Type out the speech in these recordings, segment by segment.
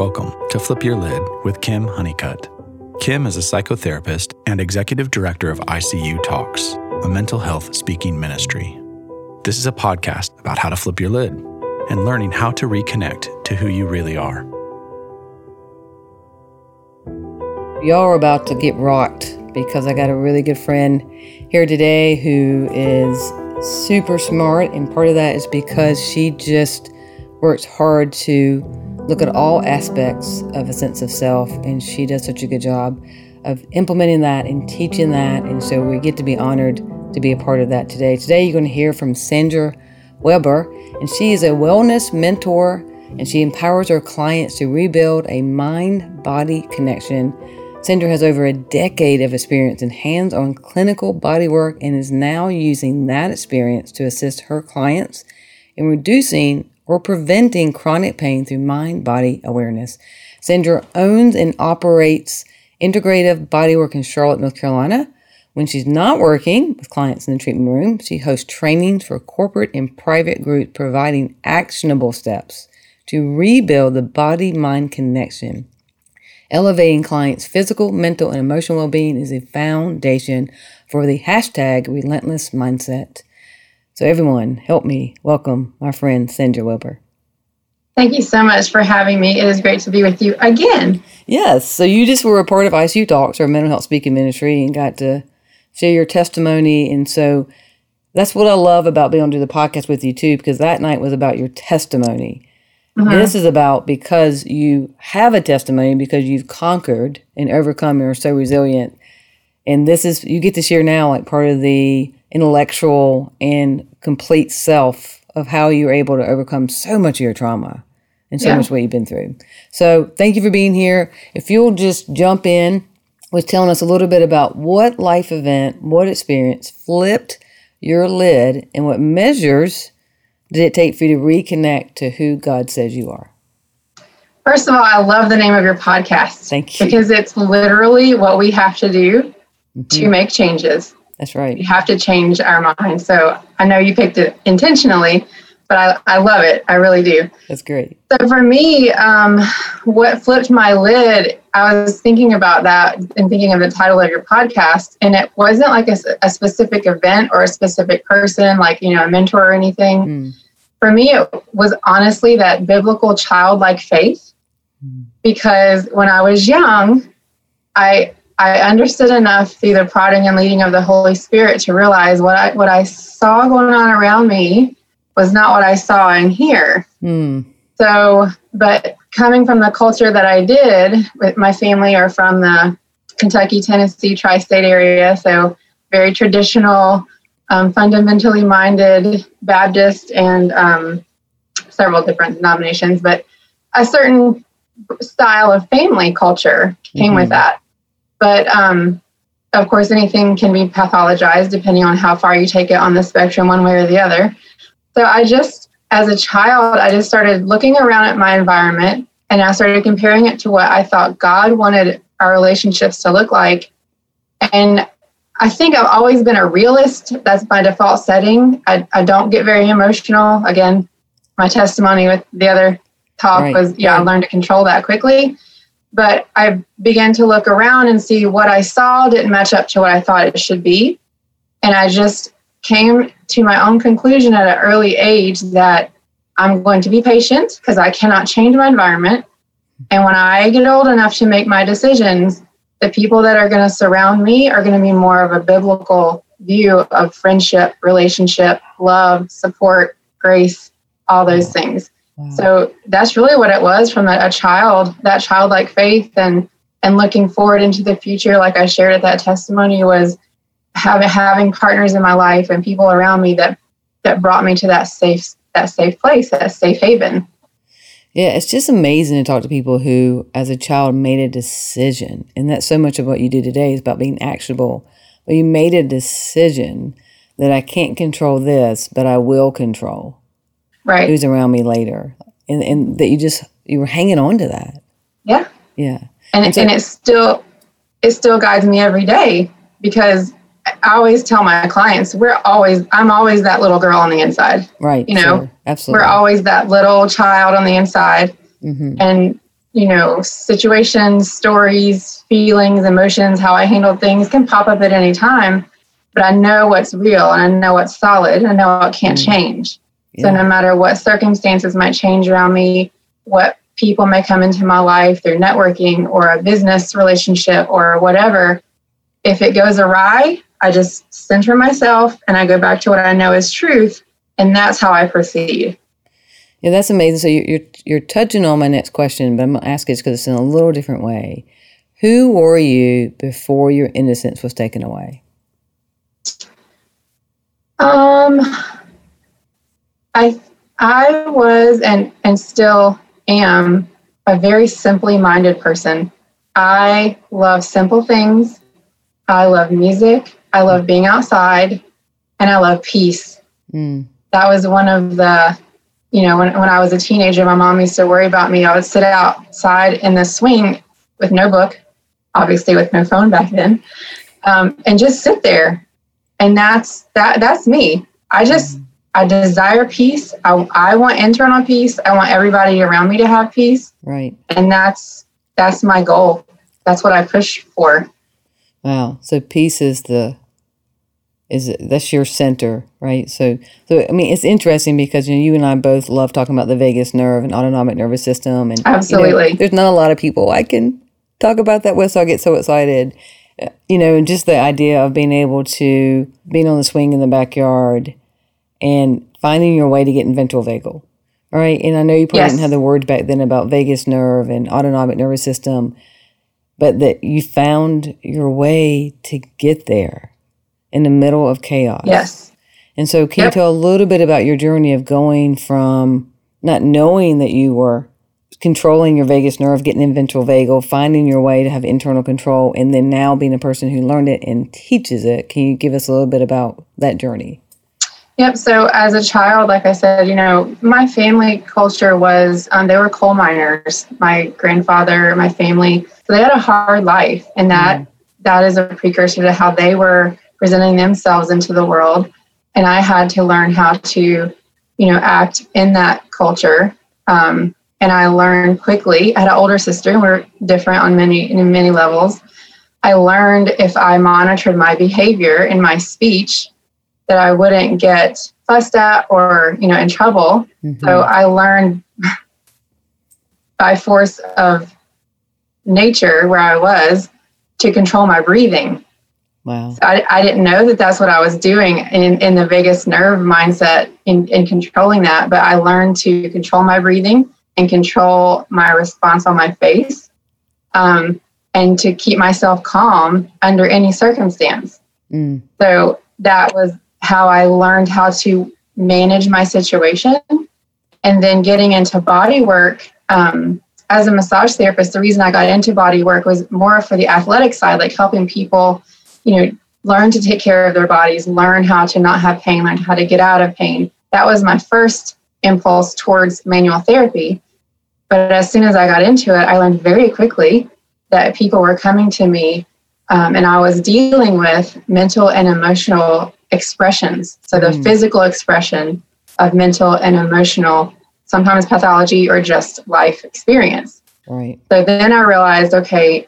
Welcome to Flip Your Lid with Kim Honeycutt. Kim is a psychotherapist and executive director of ICU Talks, a mental health speaking ministry. This is a podcast about how to flip your lid and learning how to reconnect to who you really are. Y'all are about to get rocked because I got a really good friend here today who is super smart, and part of that is because she just works hard to look at all aspects of a sense of self, and she does such a good job of implementing that and teaching that. And so we get to be honored to be a part of that today. Today, you're going to hear from Sandra Weber, and she is a wellness mentor and she empowers her clients to rebuild a mind body connection. Sandra has over a decade of experience in hands on clinical body work and is now using that experience to assist her clients in reducing or preventing chronic pain through mind body awareness. Sandra owns and operates integrative bodywork in Charlotte, North Carolina. When she's not working with clients in the treatment room, she hosts trainings for corporate and private groups providing actionable steps to rebuild the body mind connection. Elevating clients' physical, mental, and emotional well being is a foundation for the hashtag relentless mindset. So, everyone, help me welcome my friend Sandra Weber. Thank you so much for having me. It is great to be with you again. Yes. So, you just were a part of ICU Talks, our mental health speaking ministry, and got to share your testimony. And so, that's what I love about being able to do the podcast with you, too, because that night was about your testimony. Mm-hmm. This is about because you have a testimony, because you've conquered and overcome, and are so resilient. And this is, you get to share now, like part of the intellectual and complete self of how you're able to overcome so much of your trauma and so yeah. much what you've been through. So thank you for being here. If you'll just jump in with telling us a little bit about what life event, what experience flipped your lid and what measures did it take for you to reconnect to who God says you are? First of all, I love the name of your podcast. Thank you. Because it's literally what we have to do mm-hmm. to make changes. That's right. We have to change our mind. So I know you picked it intentionally, but I, I love it. I really do. That's great. So for me, um, what flipped my lid, I was thinking about that and thinking of the title of your podcast, and it wasn't like a, a specific event or a specific person, like, you know, a mentor or anything. Mm. For me, it was honestly that biblical childlike faith. Mm. Because when I was young, I I understood enough through the prodding and leading of the Holy Spirit to realize what I what I saw going on around me was not what I saw in here. Mm. So, but coming from the culture that I did, with my family are from the Kentucky, Tennessee tri-state area, so very traditional, um, fundamentally minded Baptist and um, several different denominations, but a certain style of family culture came mm-hmm. with that. But um, of course, anything can be pathologized depending on how far you take it on the spectrum, one way or the other. So I just, as a child, I just started looking around at my environment and I started comparing it to what I thought God wanted our relationships to look like. And I think I've always been a realist. That's my default setting. I, I don't get very emotional. Again, my testimony with the other talk right. was, yeah, I learned to control that quickly. But I began to look around and see what I saw didn't match up to what I thought it should be. And I just came to my own conclusion at an early age that I'm going to be patient because I cannot change my environment. And when I get old enough to make my decisions, the people that are going to surround me are going to be more of a biblical view of friendship, relationship, love, support, grace, all those things. So that's really what it was from a, a child, that childlike faith and and looking forward into the future, like I shared at that testimony, was having having partners in my life and people around me that that brought me to that safe that safe place, that safe haven. Yeah, it's just amazing to talk to people who, as a child, made a decision, and that's so much of what you do today is about being actionable. But you made a decision that I can't control this, but I will control right who's around me later and and that you just you were hanging on to that yeah yeah and, and, so, and it still it still guides me every day because I always tell my clients we're always I'm always that little girl on the inside. Right. You know, sure. absolutely. We're always that little child on the inside. Mm-hmm. And you know, situations, stories, feelings, emotions, how I handle things can pop up at any time. But I know what's real and I know what's solid. And I know what can't mm. change. Yeah. So no matter what circumstances might change around me, what people may come into my life through networking or a business relationship or whatever, if it goes awry, I just center myself and I go back to what I know is truth. And that's how I proceed. Yeah, that's amazing. So you're you're touching on my next question, but I'm gonna ask it because it's in a little different way. Who were you before your innocence was taken away? Um, I I was and and still am a very simply minded person. I love simple things. I love music. I love being outside, and I love peace. Mm. That was one of the you know, when, when I was a teenager, my mom used to worry about me. I would sit outside in the swing with no book, obviously with no phone back then, um, and just sit there. And that's that. That's me. I just. I desire peace. I, I want internal peace. I want everybody around me to have peace. Right. And that's that's my goal. That's what I push for. Wow. So peace is the is that's your center, right? So, so I mean, it's interesting because you know you and I both love talking about the vagus nerve and autonomic nervous system, and absolutely, you know, there's not a lot of people I can talk about that with, so I get so excited. You know, and just the idea of being able to being on the swing in the backyard and finding your way to get in ventral vagal, all right? And I know you probably yes. didn't have the words back then about vagus nerve and autonomic nervous system, but that you found your way to get there in the middle of chaos. Yes. And so, can yep. you tell a little bit about your journey of going from not knowing that you were controlling your vagus nerve, getting in ventral vagal, finding your way to have internal control, and then now being a person who learned it and teaches it? Can you give us a little bit about that journey? Yep. So as a child, like I said, you know, my family culture was um, they were coal miners. My grandfather, my family, so they had a hard life, and that mm. that is a precursor to how they were presenting themselves into the world. And I had to learn how to, you know, act in that culture. Um, and I learned quickly. I had an older sister, we're different on many in many levels. I learned if I monitored my behavior in my speech, that I wouldn't get fussed at or you know in trouble. Mm-hmm. So I learned by force of nature where I was to control my breathing. Wow. So I, I didn't know that that's what I was doing in, in the vagus nerve mindset in, in controlling that, but I learned to control my breathing and control my response on my face um, and to keep myself calm under any circumstance. Mm. So that was how I learned how to manage my situation. And then getting into body work, um, as a massage therapist, the reason I got into body work was more for the athletic side, like helping people you know, learn to take care of their bodies, learn how to not have pain, learn how to get out of pain. That was my first impulse towards manual therapy. But as soon as I got into it, I learned very quickly that people were coming to me um, and I was dealing with mental and emotional expressions. So the mm. physical expression of mental and emotional, sometimes pathology or just life experience. Right. So then I realized, okay,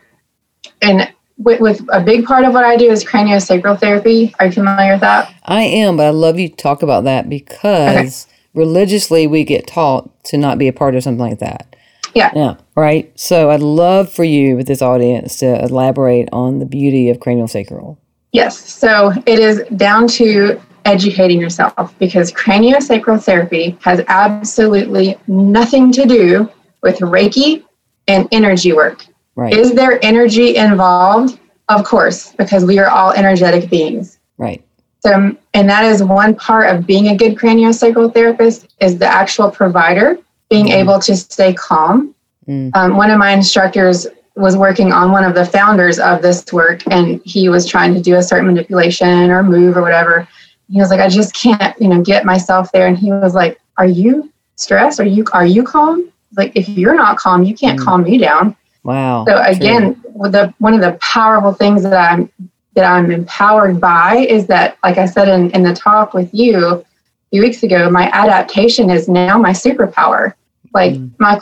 and with, with, a big part of what I do is craniosacral therapy. Are you familiar with that? I am, but I love you talk about that because okay. religiously we get taught to not be a part of something like that. Yeah. Yeah. Right. So I'd love for you with this audience to elaborate on the beauty of craniosacral. Yes. So it is down to educating yourself because craniosacral therapy has absolutely nothing to do with Reiki and energy work. Right. Is there energy involved? Of course, because we are all energetic beings. Right. So, and that is one part of being a good craniosacral therapist is the actual provider being mm. able to stay calm. Mm. Um, one of my instructors was working on one of the founders of this work, and he was trying to do a certain manipulation or move or whatever. He was like, "I just can't, you know, get myself there." And he was like, "Are you stressed? Are you are you calm? Like, if you're not calm, you can't mm. calm me down." Wow. So again, the one of the powerful things that I'm that I'm empowered by is that, like I said in, in the talk with you a few weeks ago, my adaptation is now my superpower. Like mm. my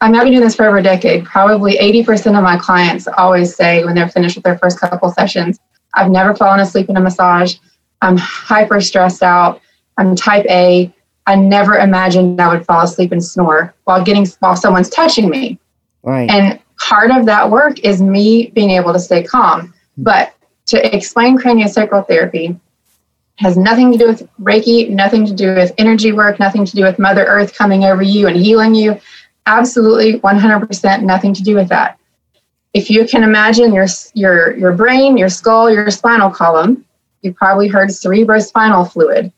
I might been doing this for over a decade. Probably 80% of my clients always say when they're finished with their first couple sessions, I've never fallen asleep in a massage. I'm hyper stressed out. I'm type A. I never imagined I would fall asleep and snore while getting while someone's touching me. Right. And part of that work is me being able to stay calm. Hmm. But to explain craniosacral therapy has nothing to do with Reiki, nothing to do with energy work, nothing to do with Mother Earth coming over you and healing you. Absolutely 100% nothing to do with that. If you can imagine your, your, your brain, your skull, your spinal column, you probably heard cerebrospinal fluid.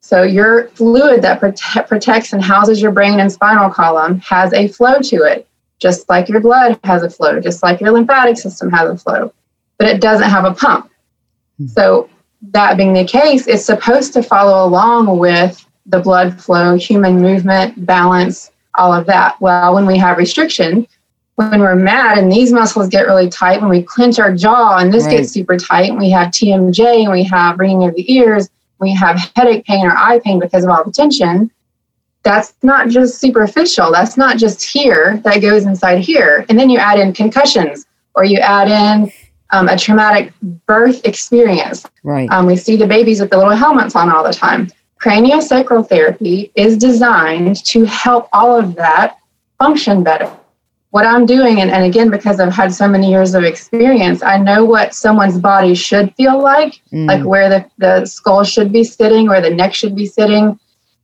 So your fluid that prote- protects and houses your brain and spinal column has a flow to it, just like your blood has a flow, just like your lymphatic system has a flow, but it doesn't have a pump. Mm-hmm. So that being the case, it's supposed to follow along with the blood flow, human movement, balance, all of that. Well, when we have restriction, when we're mad and these muscles get really tight, when we clench our jaw and this right. gets super tight, and we have TMJ and we have ringing of the ears, we have headache pain or eye pain because of all the tension. That's not just superficial. That's not just here. That goes inside here. And then you add in concussions or you add in um, a traumatic birth experience. Right. Um, we see the babies with the little helmets on all the time. Craniosacral therapy is designed to help all of that function better. What I'm doing, and, and again, because I've had so many years of experience, I know what someone's body should feel like, mm. like where the, the skull should be sitting, where the neck should be sitting.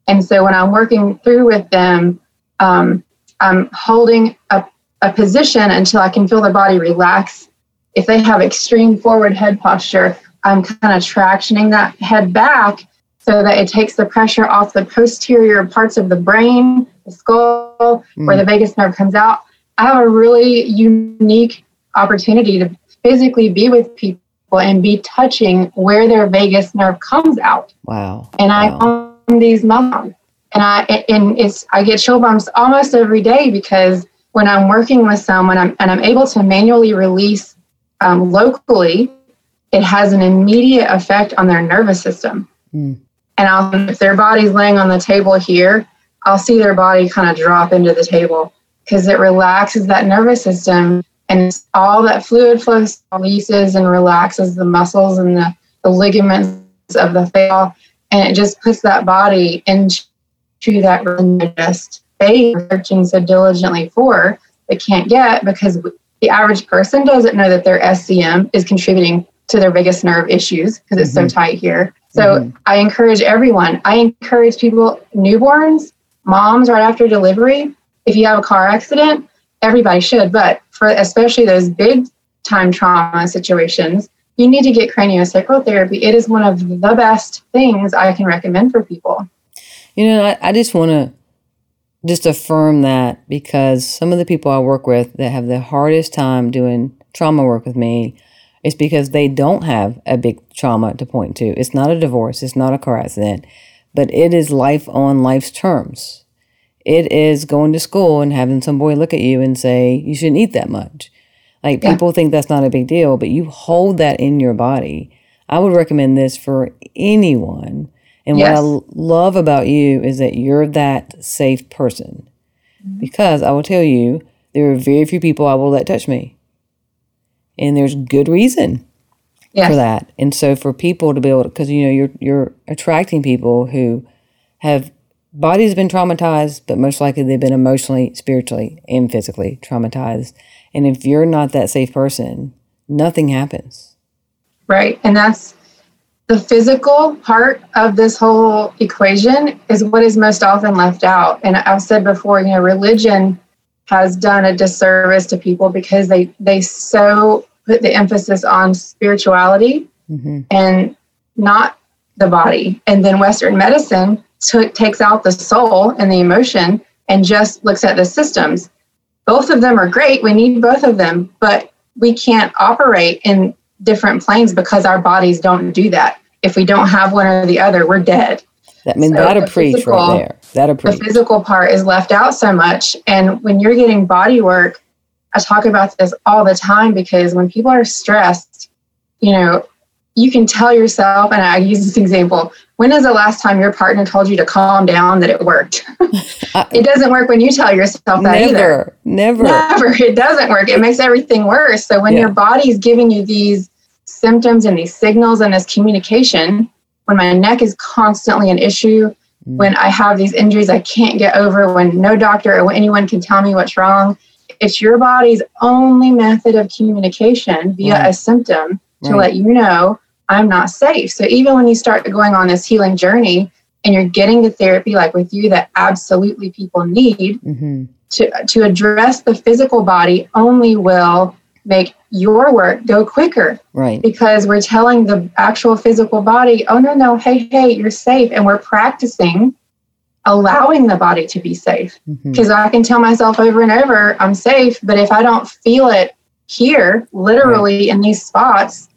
And so when I'm working through with them, um, I'm holding a, a position until I can feel the body relax if they have extreme forward head posture, I'm kind of tractioning that head back so that it takes the pressure off the posterior parts of the brain, the skull, mm. where the vagus nerve comes out. I have a really unique opportunity to physically be with people and be touching where their vagus nerve comes out. Wow. And wow. I own these moms. And I and it's I get chill bumps almost every day because when I'm working with someone I'm, and I'm able to manually release um, locally, it has an immediate effect on their nervous system. Mm. And I'll, if their body's laying on the table here, I'll see their body kind of drop into the table because it relaxes that nervous system and all that fluid flow releases and relaxes the muscles and the, the ligaments of the face and it just puts that body into that just phase searching so diligently for they can't get because the average person doesn't know that their SCM is contributing to their vagus nerve issues because it's mm-hmm. so tight here. So mm-hmm. I encourage everyone. I encourage people, newborns, moms right after delivery. If you have a car accident, everybody should, but for especially those big time trauma situations, you need to get craniosacral therapy. It is one of the best things I can recommend for people. You know, I, I just want to just affirm that because some of the people I work with that have the hardest time doing trauma work with me is because they don't have a big trauma to point to. It's not a divorce, it's not a car accident, but it is life on life's terms. It is going to school and having some boy look at you and say, you shouldn't eat that much. Like yeah. people think that's not a big deal, but you hold that in your body. I would recommend this for anyone and yes. what I love about you is that you're that safe person. Mm-hmm. Because I will tell you, there are very few people I will let touch me. And there's good reason yes. for that. And so for people to be able to because you know you're you're attracting people who have bodies been traumatized, but most likely they've been emotionally, spiritually, and physically traumatized. And if you're not that safe person, nothing happens. Right. And that's the physical part of this whole equation is what is most often left out. And I've said before, you know, religion has done a disservice to people because they they so put the emphasis on spirituality mm-hmm. and not the body. And then Western medicine took, takes out the soul and the emotion and just looks at the systems. Both of them are great. We need both of them, but we can't operate in different planes because our bodies don't do that. If we don't have one or the other, we're dead. That I mean, so that'll preach physical, right there. That'll preach. The physical part is left out so much. And when you're getting body work, I talk about this all the time because when people are stressed, you know, you can tell yourself, and I use this example when is the last time your partner told you to calm down that it worked? Uh, it doesn't work when you tell yourself that never, either. Never. Never. It doesn't work. It makes everything worse. So when Yeah. your body's giving you these symptoms and these signals and this communication, when my neck is constantly an issue, when I have these injuries I can't get over, when no doctor or anyone can tell me what's wrong, it's your body's only method of communication via Right. a symptom to Right. let you know I'm not safe. So even when you start going on this healing journey and you're getting the therapy like with you that absolutely people need hmm to to address the physical body only will make your work go quicker Right. because we're telling the actual physical body, oh no, no, hey, hey, you're safe. And we're practicing allowing the body to be safe. hmm Because I can tell myself over and over, I'm safe, but if I don't feel it here, literally in these spots,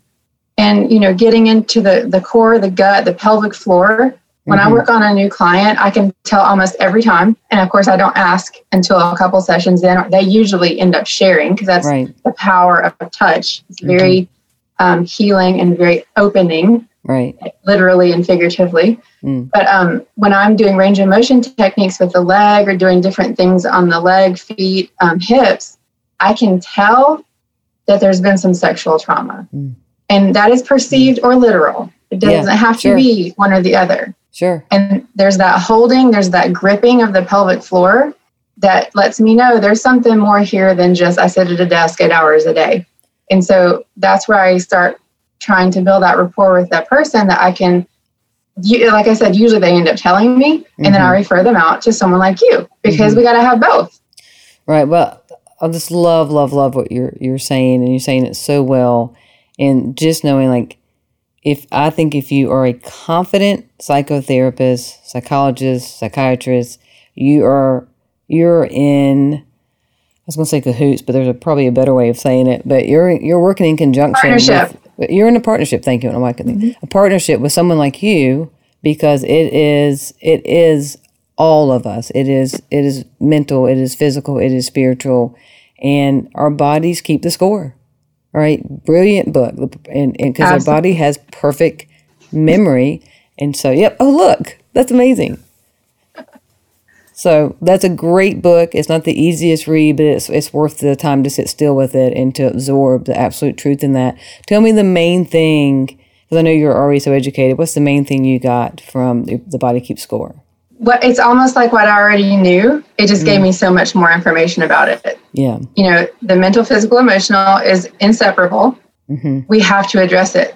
and you know, getting into the the core, the gut, the pelvic floor. When I Mhm. work on a new client, I can tell almost every time. And of course, I don't ask until a couple sessions in. They usually end up sharing because that's Right. the power of touch. It's Mhm. very um, healing and very opening, Right. literally and figuratively. Mm. But um, when I'm doing range of motion techniques with the leg or doing different things on the leg, feet, um, hips, I can tell that there's been some sexual trauma. Mm. And that is perceived or literal. It doesn't have to sure. be one or the other. Sure. And there's that holding, there's that gripping of the pelvic floor that lets me know there's something more here than just I sit at a desk eight hours a day. And so that's where I start trying to build that rapport with that person that I can, you, like I said, usually they end up telling me, and then I Mhm. refer them out to someone like you because Mhm. we got to have both. Right. Well, I just love, love, love what you're you're saying, and you're saying it so well. And just knowing, like, if I think if you are a confident psychotherapist, psychologist, psychiatrist, you are you're in. I was going to say cahoots, but there's a, probably a better way of saying it. But you're you're working in conjunction. Partnership. With, you're in a partnership. Thank you. I don't like it. A partnership with someone like you because it is it is all of us. It is it is mental, it is physical, it is spiritual, and our bodies keep the score. All right, brilliant book, and because our body has perfect memory, and so yep. Oh look, that's amazing. So that's a great book. It's not the easiest read, but it's it's worth the time to sit still with it and to absorb the absolute truth in that. Tell me the main thing, because I know you're already so educated. What's the main thing you got from the, the Body Keeps Score? What it's almost like what I already knew. It just gave me so much more information about it. Yeah. You know, the mental, physical, emotional is inseparable. hmm We have to address it.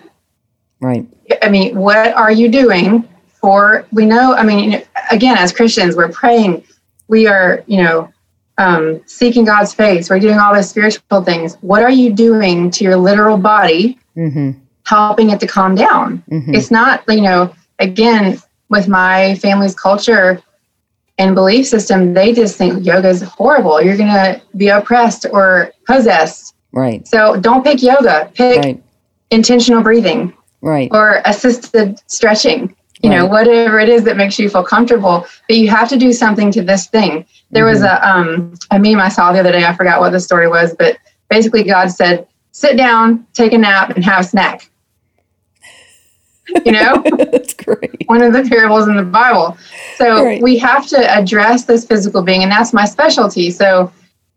Right. I mean, what are you doing for? We know, I mean, again, as Christians, we're praying, we are, you know, um, seeking God's face, we're doing all those spiritual things. What are you doing to your literal body, hmm helping it to calm down? hmm It's not, you know, again, with my family's culture and belief system, they just think yoga is horrible. You're going to be oppressed or possessed. Right. So don't pick yoga, pick Right. intentional breathing Right. or assisted stretching you know whatever it is that makes you feel comfortable but you have to do something to this thing there was a um a meme i saw the other day i forgot what the story was but basically god said sit down take a nap and have a snack you know That's great. one of the parables in the bible so Right. we have to address this physical being and that's my specialty so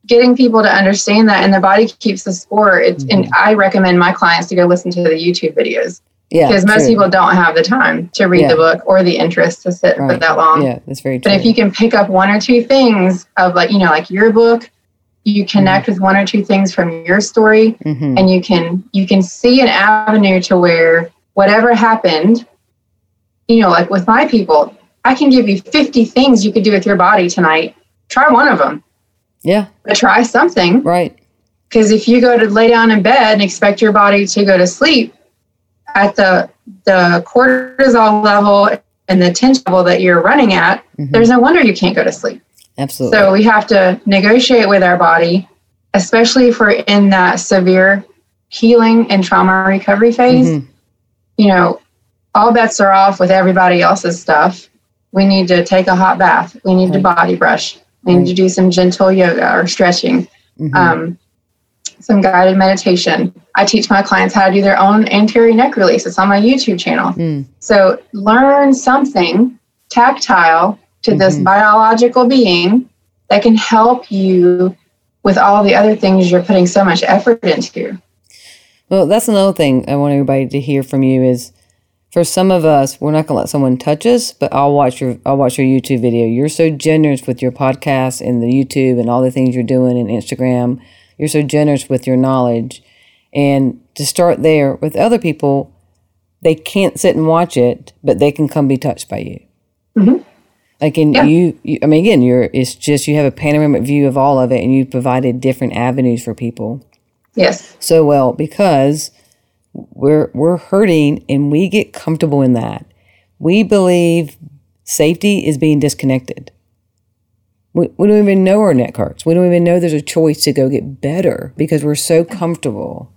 getting people to understand that and the body keeps the score it's and Mm-hmm. i recommend my clients to go listen to the youtube videos Yeah. because most true. people don't have the time to read Yeah. the book or the interest to sit for that long. Yeah, that's very true. But if you can pick up one or two things of like, you know, like your book, you connect with one or two things from your story hmm and you can you can see an avenue to where whatever happened, you know, like with my people, I can give you 50 things you could do with your body tonight. Try one of them, Yeah. but try something. Right. Because if you go to lay down in bed and expect your body to go to sleep at the the cortisol level and the tension level that you're running at, Mhm. there's no wonder you can't go to sleep. Absolutely. So we have to negotiate with our body, especially if we're in that severe healing and trauma recovery phase. Mhm. You know, all bets are off with everybody else's stuff. We need to take a hot bath. We need to body brush. We need to do some gentle yoga or stretching Mhm. um, some guided meditation. I teach my clients how to do their own anterior neck release. It's on my YouTube channel. Mm. So learn something tactile to this Mhm. biological being that can help you with all the other things you're putting so much effort into. Well, that's another thing I want everybody to hear from you is for some of us, we're not gonna let someone touch us, but I'll watch your I'll watch your YouTube video. You're so generous with your podcast and the YouTube and all the things you're doing and Instagram. You're so generous with your knowledge. And to start there with other people, they can't sit and watch it, but they can come be touched by you. Mhm. Like in Yeah. you, you, I mean, again, you're it's just you have a panoramic view of all of it, and you've provided different avenues for people Yes. so well because we're we're hurting and we get comfortable in that. We believe safety is being disconnected. We, we don't even know our neck hurts. We don't even know there's a choice to go get better because we're so comfortable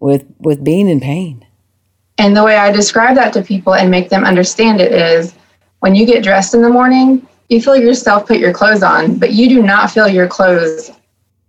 with with being in pain. And the way I describe that to people and make them understand it is when you get dressed in the morning, you feel yourself put your clothes on, but you do not feel your clothes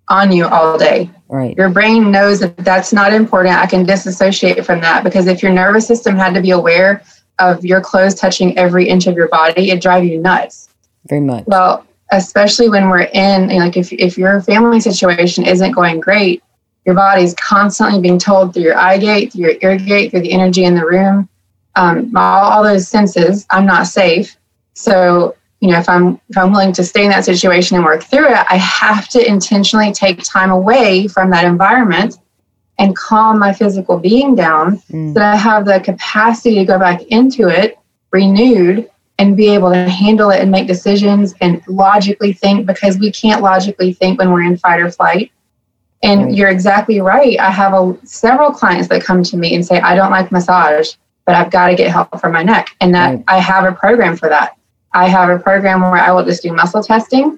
on you all day. Right. Your brain knows that that's not important. I can disassociate from that because if your nervous system had to be aware of your clothes touching every inch of your body, it'd drive you nuts. Very much. Well, especially when we're in, like if, if your family situation isn't going great, your body's constantly being told through your eye gate, through your ear gate, through the energy in the room, um, all, all those senses, I'm not safe. So, you know, if I'm if I'm willing to stay in that situation and work through it, I have to intentionally take time away from that environment and calm my physical being down Mm. so that I have the capacity to go back into it renewed and be able to handle it and make decisions and logically think because we can't logically think when we're in fight or flight. And you're exactly right. I have a, several clients that come to me and say, I don't like massage, but I've got to get help for my neck. And that. I have a program for that. I have a program where I will just do muscle testing.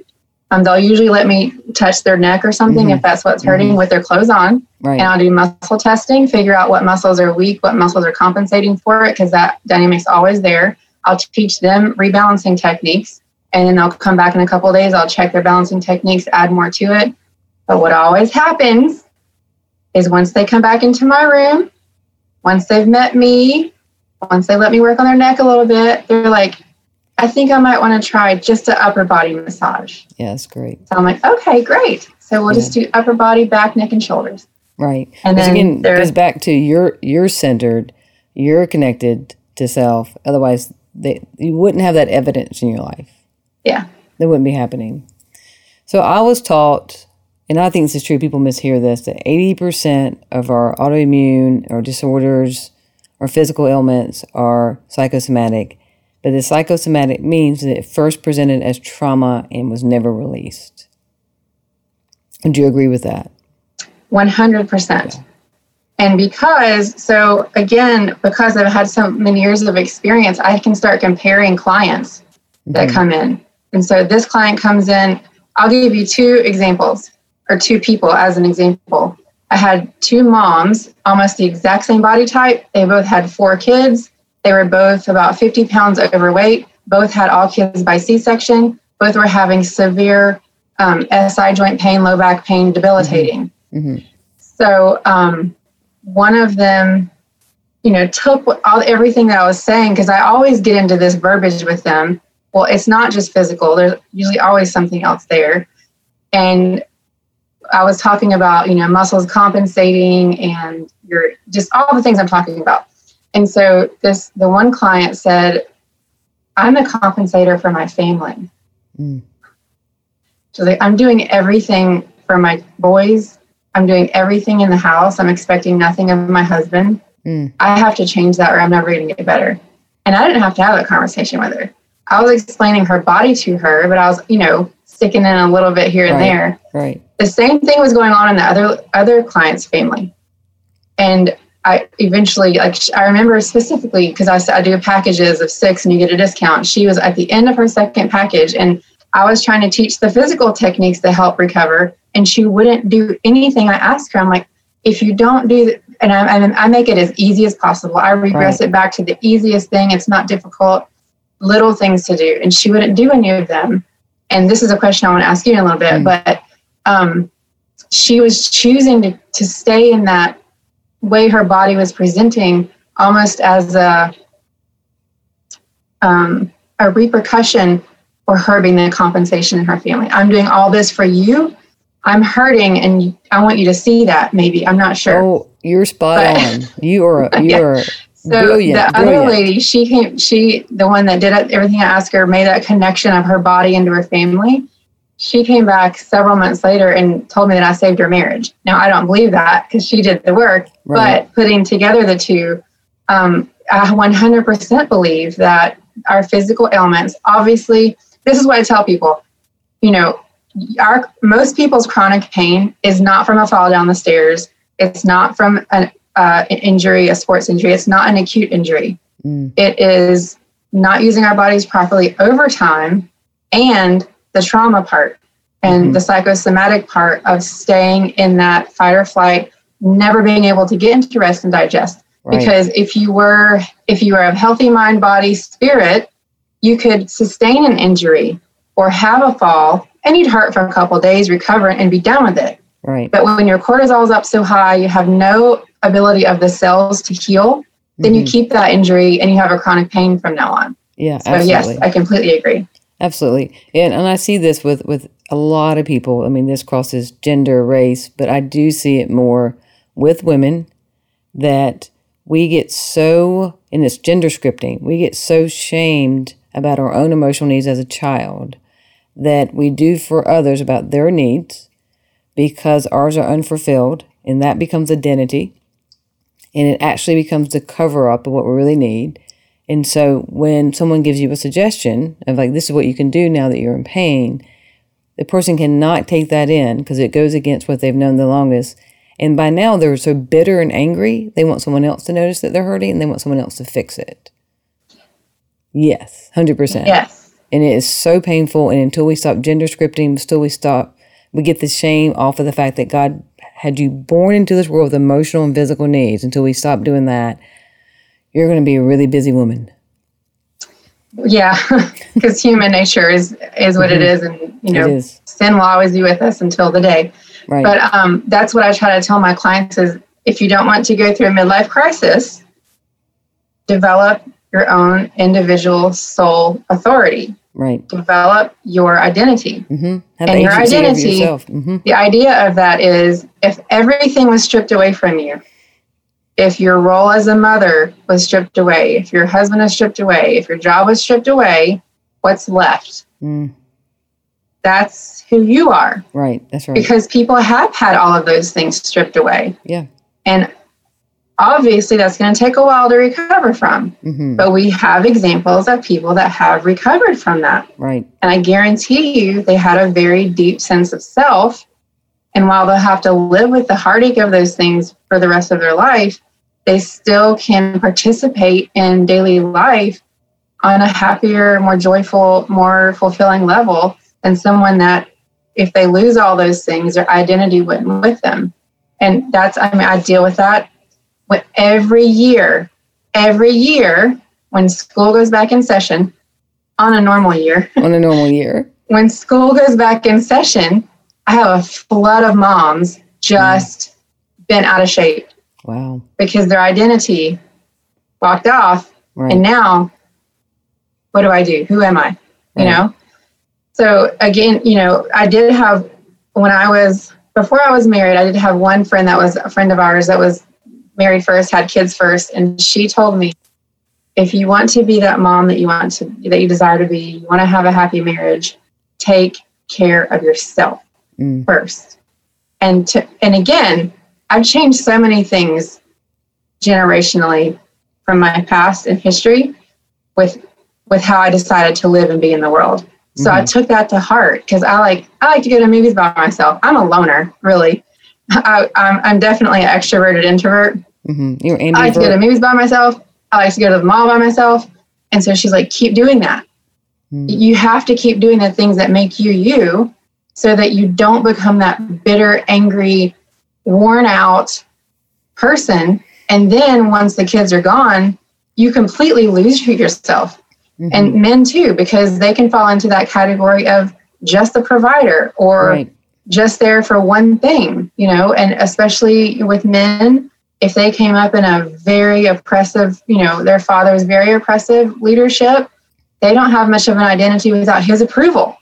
Um, they'll usually let me touch their neck or something Mhm. if that's what's hurting with their clothes on Right. and I'll do muscle testing, figure out what muscles are weak, what muscles are compensating for it, because that dynamic's always there. I'll teach them rebalancing techniques, and then they'll come back in a couple of days. I'll check their balancing techniques, add more to it. But what always happens is once they come back into my room, once they've met me, once they let me work on their neck a little bit, they're like, I think I might want to try just an upper body massage. yeah, that's great. So I'm like, okay, great. So we'll just do upper body, back, neck, and shoulders. Right. And then again there- goes back to you're you're centered, you're connected to self. Otherwise, they, you wouldn't have that evidence in your life. Yeah. That wouldn't be happening. So I was taught, and I think this is true. People mishear this that eighty percent of our autoimmune or disorders or physical ailments are psychosomatic. But the psychosomatic means that it first presented as trauma and was never released. Do you agree with that? 100%. And because, so again, because I've had so many years of experience, I can start comparing clients that Mhm. come in. And so this client comes in, I'll give you two examples or two people as an example. I had two moms, almost the exact same body type. They both had four kids. They were both about 50 pounds overweight. Both had all kids by C section. Both were having severe um, SI joint pain, low back pain, debilitating. hmm So um, one of them, you know, took all everything that I was saying because I always get into this verbiage with them. Well, it's not just physical. There's usually always something else there, and I was talking about you know muscles compensating and your just all the things I'm talking about. And so this the one client said, "I'm a compensator for my family." Mm. So like, I'm doing everything for my boys. I'm doing everything in the house. I'm expecting nothing of my husband. Mm. I have to change that or I'm never going to get better. And I didn't have to have that conversation with her. I was explaining her body to her, but I was, you know, sticking in a little bit here and Right. there. Right. The same thing was going on in the other other client's family. And I eventually, like, I remember specifically because I do packages of six and you get a discount. She was at the end of her second package, and I was trying to teach the physical techniques to help recover, and she wouldn't do anything I asked her. I'm like, if you don't do, th- and I, I, I make it as easy as possible. I regress it back to the easiest thing. It's not difficult, little things to do, and she wouldn't do any of them. And this is a question I want to ask you in a little bit, Mm. but um, she was choosing to, to stay in that way her body was presenting almost as a um, a repercussion for her being the compensation in her family. I'm doing all this for you. I'm hurting, and I want you to see that. Maybe I'm not sure. Oh, you're spot but, on. You are. You yeah. are. So brilliant, the brilliant. other lady, she came. She, the one that did everything I asked her, made that connection of her body into her family. She came back several months later and told me that I saved her marriage. Now I don't believe that because she did the work, right. but putting together the two, um, I 100% believe that our physical ailments, obviously, this is what I tell people. You know, our most people's chronic pain is not from a fall down the stairs. It's not from an uh, injury, a sports injury. It's not an acute injury. Mm. It is not using our bodies properly over time, and the trauma part and mm-hmm. the psychosomatic part of staying in that fight or flight, never being able to get into rest and digest. Right. Because if you were if you were of healthy mind, body, spirit, you could sustain an injury or have a fall and you'd hurt for a couple days, recover and be done with it. Right. But when your cortisol is up so high, you have no ability of the cells to heal, mm-hmm. then you mm-hmm. keep that injury and you have a chronic pain from now on. Yeah. So absolutely. yes, I completely agree. Absolutely. And and I see this with with a lot of people. I mean, this crosses gender, race, but I do see it more with women that we get so in this gender scripting, we get so shamed about our own emotional needs as a child that we do for others about their needs because ours are unfulfilled and that becomes identity and it actually becomes the cover up of what we really need. And so when someone gives you a suggestion of like this is what you can do now that you're in pain, the person cannot take that in because it goes against what they've known the longest. And by now they're so bitter and angry, they want someone else to notice that they're hurting and they want someone else to fix it. Yes, 100%. Yes. And it is so painful. And until we stop gender scripting, until we stop, we get the shame off of the fact that God had you born into this world with emotional and physical needs. Until we stop doing that, you're going to be a really busy woman. Yeah, because human nature is is what mm-hmm. it is, and you know, sin will always be with us until the day. Right. But um, that's what I try to tell my clients: is if you don't want to go through a midlife crisis, develop your own individual soul authority. Right. Develop your identity. Mm-hmm. And your identity, mm-hmm. the idea of that is if everything was stripped away from you, if your role as a mother was stripped away, if your husband was stripped away, if your job was stripped away, what's left? Mm. That's who you are. Right. That's right. Because people have had all of those things stripped away. Yeah. And obviously that's going to take a while to recover from. Mm-hmm. But we have examples of people that have recovered from that. Right. And I guarantee you they had a very deep sense of self. And while they'll have to live with the heartache of those things for the rest of their life, they still can participate in daily life on a happier, more joyful, more fulfilling level than someone that, if they lose all those things, their identity went with them. And that's, I mean, I deal with that every year, every year when school goes back in session, on a normal year, on a normal year, when school goes back in session, I have a flood of moms just mm. been out of shape. Wow. Because their identity walked off. Right. And now, what do I do? Who am I? You know? So, again, you know, I did have, when I was, before I was married, I did have one friend that was a friend of ours that was married first, had kids first, and she told me, if you want to be that mom that you want to that you desire to be, you want to have a happy marriage, take care of yourself mm. first. And to and again, I've changed so many things generationally from my past and history with with how I decided to live and be in the world. So mm-hmm. I took that to heart because I like I like to go to movies by myself. I'm a loner, really. I, am I'm, I'm definitely an extroverted introvert. Mm-hmm. You're. I like to go to movies by myself. I like to go to the mall by myself. And so she's like, keep doing that. Mm. You have to keep doing the things that make you you so that you don't become that bitter, angry, worn out person. And then once the kids are gone, you completely lose yourself. Mm-hmm. And men too, because they can fall into that category of just the provider or right just there for one thing, you know, and especially with men, if they came up in a very oppressive, you know, their father was very oppressive leadership, they don't have much of an identity without his approval.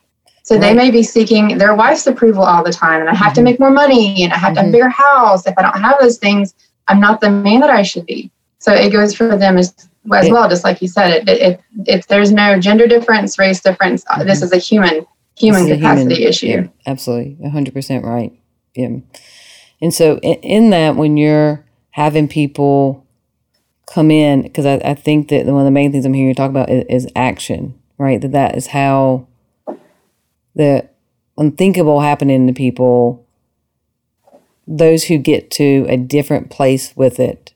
So right. they may be seeking their wife's approval all the time. And I have mm-hmm. to make more money and I have mm-hmm. to have a mm-hmm. bigger house. If I don't have those things, I'm not the man that I should be. So it goes for them as, as it, well, just like you said, it, it, it, it, there's no gender difference, race difference. Mm-hmm. This is a human, human capacity human, issue. Yeah, absolutely. 100% right. Yeah. And so in, in that, when you're having people come in, because I, I think that one of the main things I'm hearing you talk about is, is action, right? That that is how the unthinkable happening to people, those who get to a different place with it,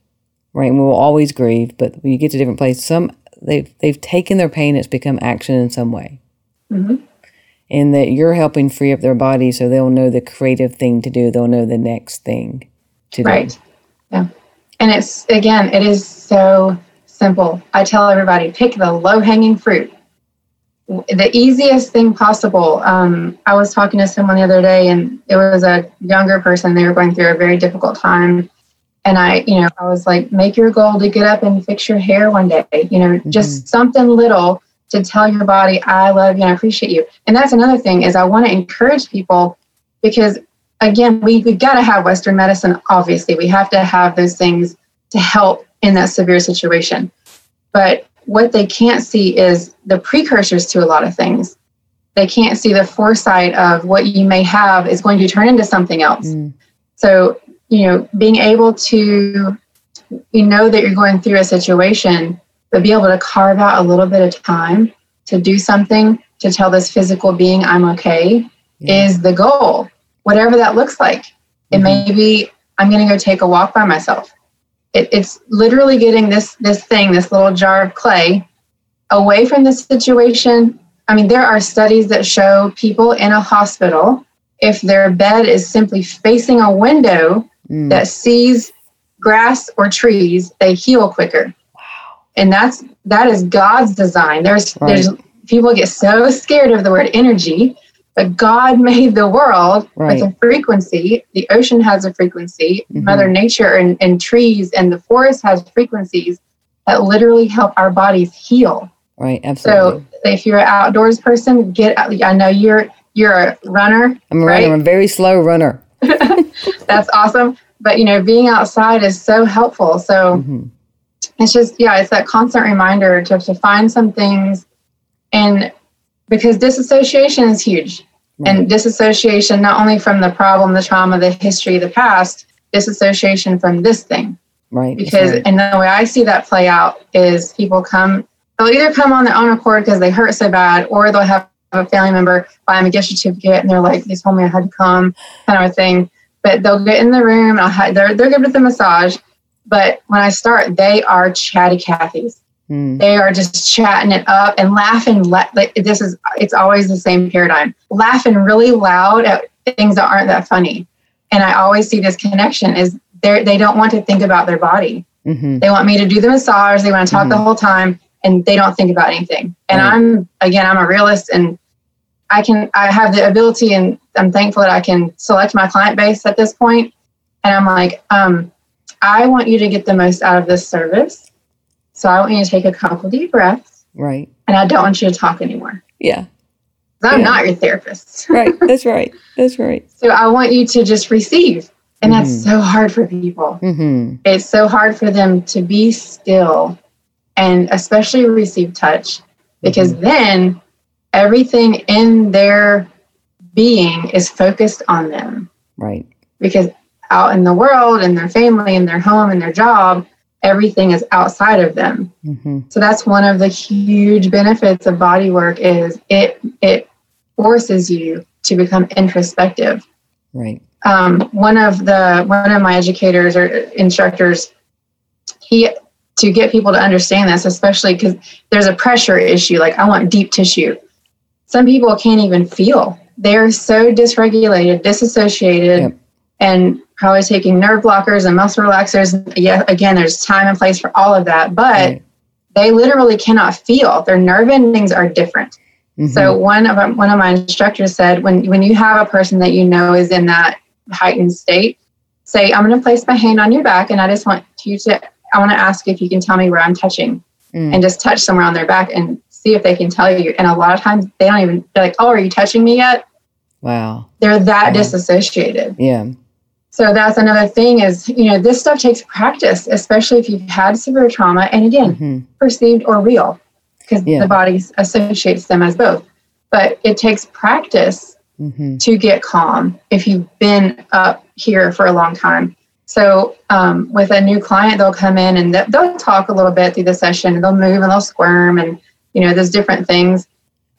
right? And we will always grieve, but when you get to a different place, some they've they've taken their pain, it's become action in some way. Mm-hmm. And that you're helping free up their body so they'll know the creative thing to do, they'll know the next thing to right. do. Right. Yeah. And it's again, it is so simple. I tell everybody pick the low hanging fruit the easiest thing possible. Um, I was talking to someone the other day, and it was a younger person. They were going through a very difficult time, and I, you know, I was like, make your goal to get up and fix your hair one day. You know, mm-hmm. just something little to tell your body, I love you and I appreciate you. And that's another thing is I want to encourage people because again, we we've got to have Western medicine. Obviously, we have to have those things to help in that severe situation. But what they can't see is the precursors to a lot of things. They can't see the foresight of what you may have is going to turn into something else. Mm. So, you know, being able to you know that you're going through a situation, but be able to carve out a little bit of time to do something to tell this physical being I'm okay yeah. is the goal. Whatever that looks like. Mm-hmm. It may be I'm going to go take a walk by myself it, it's literally getting this this thing, this little jar of clay, away from the situation. I mean, there are studies that show people in a hospital, if their bed is simply facing a window mm. that sees grass or trees, they heal quicker. Wow. And that's that is God's design. There's right. there's people get so scared of the word energy but God made the world right. with a frequency. The ocean has a frequency. Mm-hmm. Mother Nature and, and trees and the forest has frequencies that literally help our bodies heal. Right, absolutely. So if you're an outdoors person, get out. I know you're you're a runner. I'm a right? runner. I'm a very slow runner. That's awesome. But you know, being outside is so helpful. So mm-hmm. it's just yeah, it's that constant reminder to, to find some things and because disassociation is huge. And disassociation, not only from the problem, the trauma, the history, the past, disassociation from this thing. Right. Because, right. and the way I see that play out is people come, they'll either come on their own accord because they hurt so bad, or they'll have a family member buy them a gift certificate and they're like, they told me I had to come, kind of a thing. But they'll get in the room, I'll have, they're, they're good with the massage. But when I start, they are chatty Cathy's. Mm. They are just chatting it up and laughing. like this is it's always the same paradigm. Laughing really loud at things that aren't that funny. And I always see this connection is they they don't want to think about their body. Mm-hmm. They want me to do the massage. They want to talk mm-hmm. the whole time, and they don't think about anything. And right. I'm again, I'm a realist, and I can I have the ability, and I'm thankful that I can select my client base at this point. And I'm like, um, I want you to get the most out of this service. So I want you to take a couple deep breaths. Right. And I don't want you to talk anymore. Yeah. I'm yeah. not your therapist. right. That's right. That's right. So I want you to just receive. And mm-hmm. that's so hard for people. Mm-hmm. It's so hard for them to be still and especially receive touch because mm-hmm. then everything in their being is focused on them. Right. Because out in the world, in their family, in their home, in their job, everything is outside of them. Mm-hmm. So that's one of the huge benefits of body work is it it forces you to become introspective. Right. Um, one of the one of my educators or instructors, he to get people to understand this, especially because there's a pressure issue. Like I want deep tissue. Some people can't even feel. They're so dysregulated, disassociated, yep. and probably taking nerve blockers and muscle relaxers. Yeah, again, there's time and place for all of that, but right. they literally cannot feel. Their nerve endings are different. Mm-hmm. So one of one of my instructors said, when when you have a person that you know is in that heightened state, say, I'm going to place my hand on your back and I just want you to, I want to ask if you can tell me where I'm touching mm. and just touch somewhere on their back and see if they can tell you. And a lot of times they don't even, they're like, oh, are you touching me yet? Wow. They're that wow. disassociated. Yeah. So that's another thing is, you know, this stuff takes practice, especially if you've had severe trauma and again, mm-hmm. perceived or real, because yeah. the body associates them as both. But it takes practice mm-hmm. to get calm if you've been up here for a long time. So um, with a new client, they'll come in and they'll talk a little bit through the session. They'll move and they'll squirm and you know there's different things.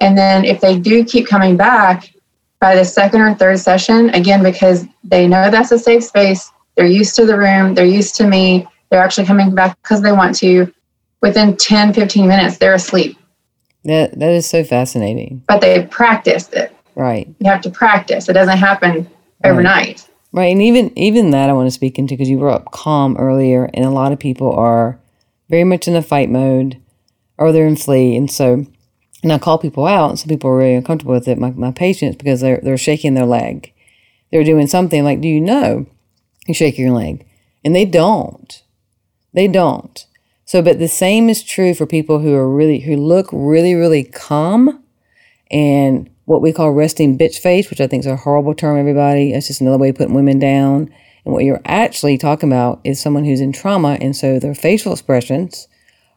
And then if they do keep coming back by the second or third session, again because they know that's a safe space, they're used to the room, they're used to me, they're actually coming back because they want to. Within 10, 15 minutes, they're asleep. That that is so fascinating. But they practiced it. Right. You have to practice. It doesn't happen overnight. Right. right. And even even that I want to speak into because you brought up calm earlier, and a lot of people are very much in the fight mode or they're in flee. And so and I call people out, and some people are really uncomfortable with it, my, my patients, because they're they're shaking their leg. They're doing something like, Do you know? You shake your leg. And they don't. They don't. So, but the same is true for people who are really who look really, really calm and what we call resting bitch face, which I think is a horrible term, everybody. It's just another way of putting women down. And what you're actually talking about is someone who's in trauma, and so their facial expressions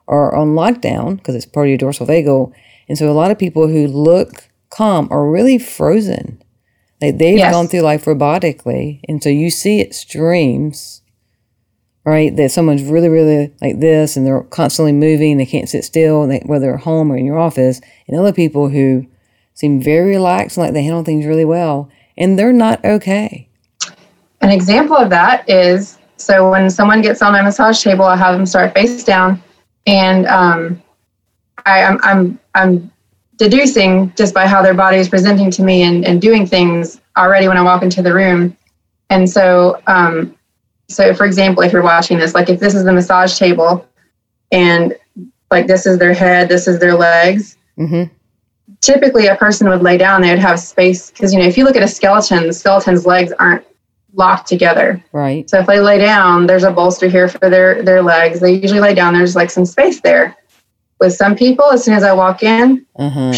are on lockdown because it's part of your dorsal vagal. And so a lot of people who look calm are really frozen. Like they've yes. gone through life robotically. And so you see extremes, right? That someone's really, really like this and they're constantly moving, they can't sit still, they, whether they're home or in your office. And other people who seem very relaxed and like they handle things really well, and they're not okay. An example of that is so when someone gets on my massage table, I have them start face down, and um, I, am I'm, I'm I'm deducing just by how their body is presenting to me and, and doing things already when I walk into the room. And so, um, so for example, if you're watching this, like if this is the massage table, and like this is their head, this is their legs. Mm-hmm typically a person would lay down, they would have space because you know if you look at a skeleton, the skeleton's legs aren't locked together. Right. So if they lay down, there's a bolster here for their their legs. They usually lay down. There's like some space there. With some people, as soon as I walk in, uh-huh.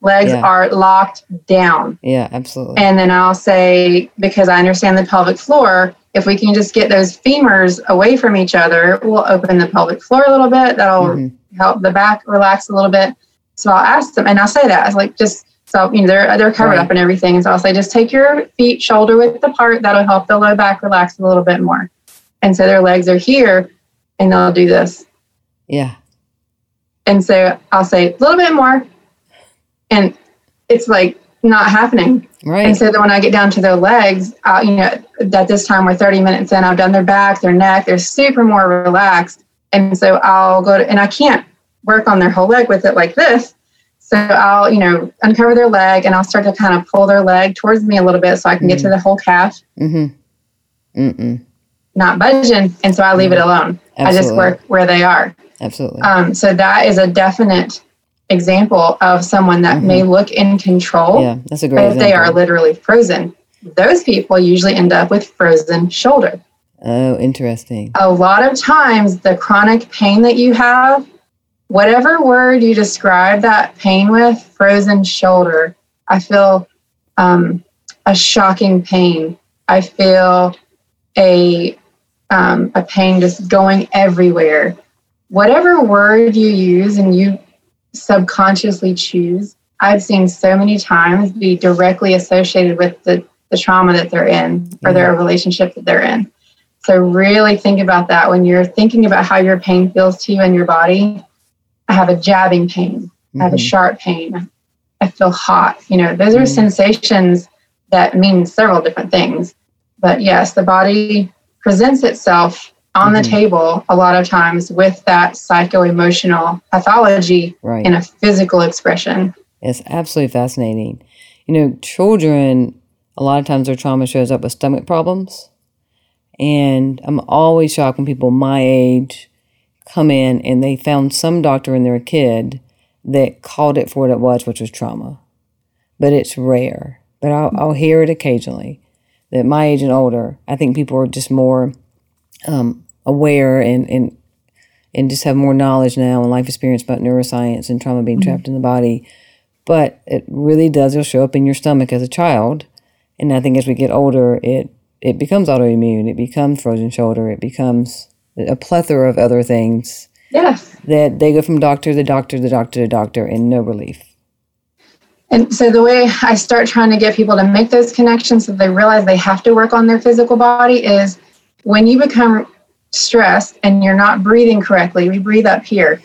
legs yeah. are locked down. Yeah, absolutely. And then I'll say because I understand the pelvic floor. If we can just get those femurs away from each other, we'll open the pelvic floor a little bit. That'll mm-hmm. help the back relax a little bit so I'll ask them, and I'll say that. I was like, just so you know, they're they're covered right. up and everything. So I'll say, just take your feet shoulder width apart. That'll help the low back relax a little bit more. And so their legs are here, and they'll do this. Yeah. And so I'll say a little bit more, and it's like not happening. Right. And so then when I get down to their legs, uh, you know, at this time we're 30 minutes in, I've done their back, their neck, they're super more relaxed. And so I'll go to, and I can't work on their whole leg with it like this. So I'll, you know, uncover their leg and I'll start to kind of pull their leg towards me a little bit so I can mm-hmm. get to mm-hmm. the whole calf. Mm-hmm. Mm-mm. Not budging. And so I leave mm-hmm. it alone. Absolutely. I just work where they are. Absolutely. Um, so that is a definite example of someone that mm-hmm. may look in control. Yeah, that's a great But they are literally frozen. Those people usually end up with frozen shoulder. Oh, interesting. A lot of times, the chronic pain that you have whatever word you describe that pain with, frozen shoulder, I feel um, a shocking pain. I feel a um, a pain just going everywhere. Whatever word you use and you subconsciously choose, I've seen so many times be directly associated with the, the trauma that they're in or their relationship that they're in. So really think about that when you're thinking about how your pain feels to you in your body I have a jabbing pain. Mm-hmm. I have a mm-hmm. sharp pain. I feel hot. You know, those are mm-hmm. sensations that mean several different things. But yes, the body presents itself on mm-hmm. the table a lot of times with that psycho emotional pathology right. in a physical expression. It's absolutely fascinating. You know, children, a lot of times their trauma shows up with stomach problems. And I'm always shocked when people my age come in and they found some doctor in their kid that called it for what it was, which was trauma. But it's rare. But I'll, I'll hear it occasionally. that my age and older, I think people are just more um, aware and, and and just have more knowledge now and life experience about neuroscience and trauma being mm-hmm. trapped in the body. But it really does it'll show up in your stomach as a child. And I think as we get older, it it becomes autoimmune, it becomes frozen shoulder, it becomes a plethora of other things. Yes. That they go from doctor to doctor to doctor to doctor and no relief. And so the way I start trying to get people to make those connections so they realize they have to work on their physical body is when you become stressed and you're not breathing correctly, we breathe up here.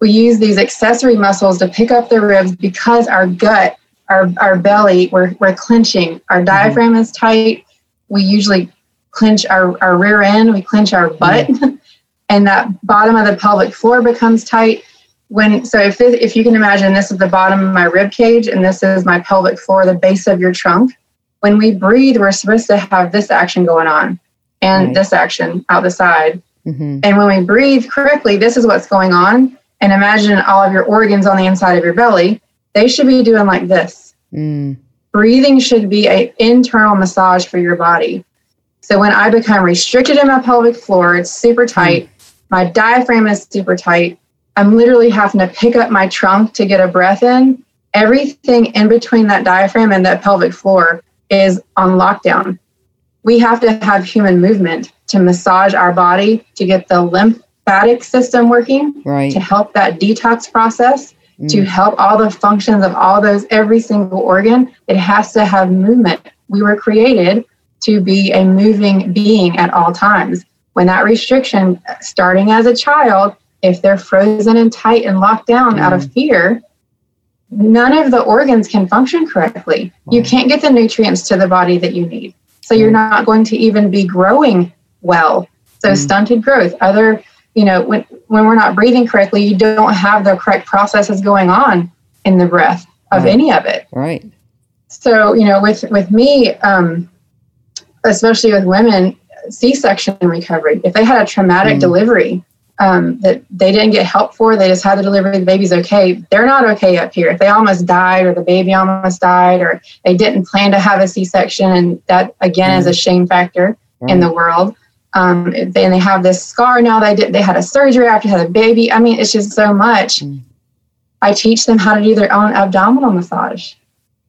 We use these accessory muscles to pick up the ribs because our gut, our, our belly, we're, we're clenching. Our mm-hmm. diaphragm is tight. We usually clench our, our rear end, we clench our butt, mm-hmm. and that bottom of the pelvic floor becomes tight. When so if it, if you can imagine this is the bottom of my rib cage and this is my pelvic floor, the base of your trunk. When we breathe, we're supposed to have this action going on and right. this action out the side. Mm-hmm. And when we breathe correctly, this is what's going on. And imagine all of your organs on the inside of your belly. They should be doing like this. Mm. Breathing should be an internal massage for your body. So when I become restricted in my pelvic floor, it's super tight. Mm. My diaphragm is super tight. I'm literally having to pick up my trunk to get a breath in. Everything in between that diaphragm and that pelvic floor is on lockdown we have to have human movement to massage our body to get the lymphatic system working, right. to help that detox process, mm. to help all the functions of all those, every single organ. It has to have movement. We were created to be a moving being at all times. When that restriction, starting as a child, if they're frozen and tight and locked down mm. out of mm. fear, none of the organs can function correctly. Wow. You can't get the nutrients to the body that you need. So you're not going to even be growing well. So mm. stunted growth. Other, you know, when when we're not breathing correctly, you don't have the correct processes going on in the breath of right. any of it. Right. So you know, with with me, um, especially with women, C-section recovery. If they had a traumatic mm. delivery, um, that they didn't get help for, they just had the delivery, the baby's okay. They're not okay up here. If they almost died or the baby almost died or they didn't plan to have a C section, and that again mm. is a mm. shame factor mm. in the world. Um, then they have this scar now. They did. They had a surgery after they had a baby. I mean, it's just so much. Mm. I teach them how to do their own abdominal massage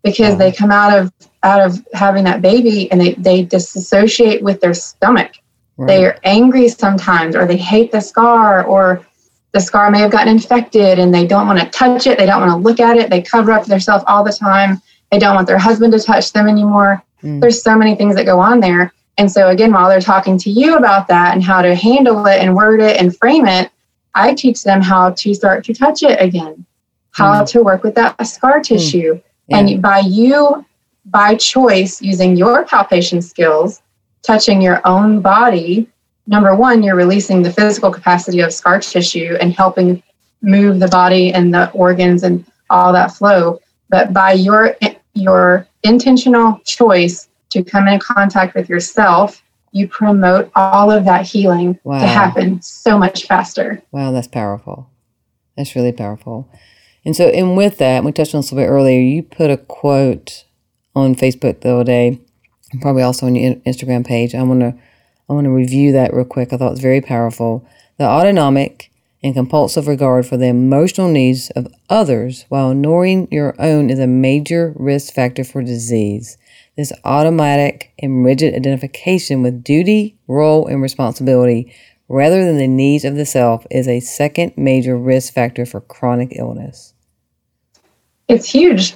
because they come out of out of having that baby and they they disassociate with their stomach Right. They're angry sometimes, or they hate the scar, or the scar may have gotten infected and they don't want to touch it. They don't want to look at it. They cover up themselves all the time. They don't want their husband to touch them anymore. Mm. There's so many things that go on there. And so, again, while they're talking to you about that and how to handle it and word it and frame it, I teach them how to start to touch it again, how mm. to work with that scar mm. tissue. Mm. Yeah. And by you, by choice, using your palpation skills, touching your own body, number one, you're releasing the physical capacity of scar tissue and helping move the body and the organs and all that flow. But by your your intentional choice to come in contact with yourself, you promote all of that healing wow. to happen so much faster. Wow, that's powerful. That's really powerful. And so, and with that, we touched on this a little bit earlier. You put a quote on Facebook the other day probably also on your Instagram page. I want to I want to review that real quick. I thought it was very powerful. The autonomic and compulsive regard for the emotional needs of others while ignoring your own is a major risk factor for disease. This automatic and rigid identification with duty, role, and responsibility rather than the needs of the self is a second major risk factor for chronic illness. It's huge.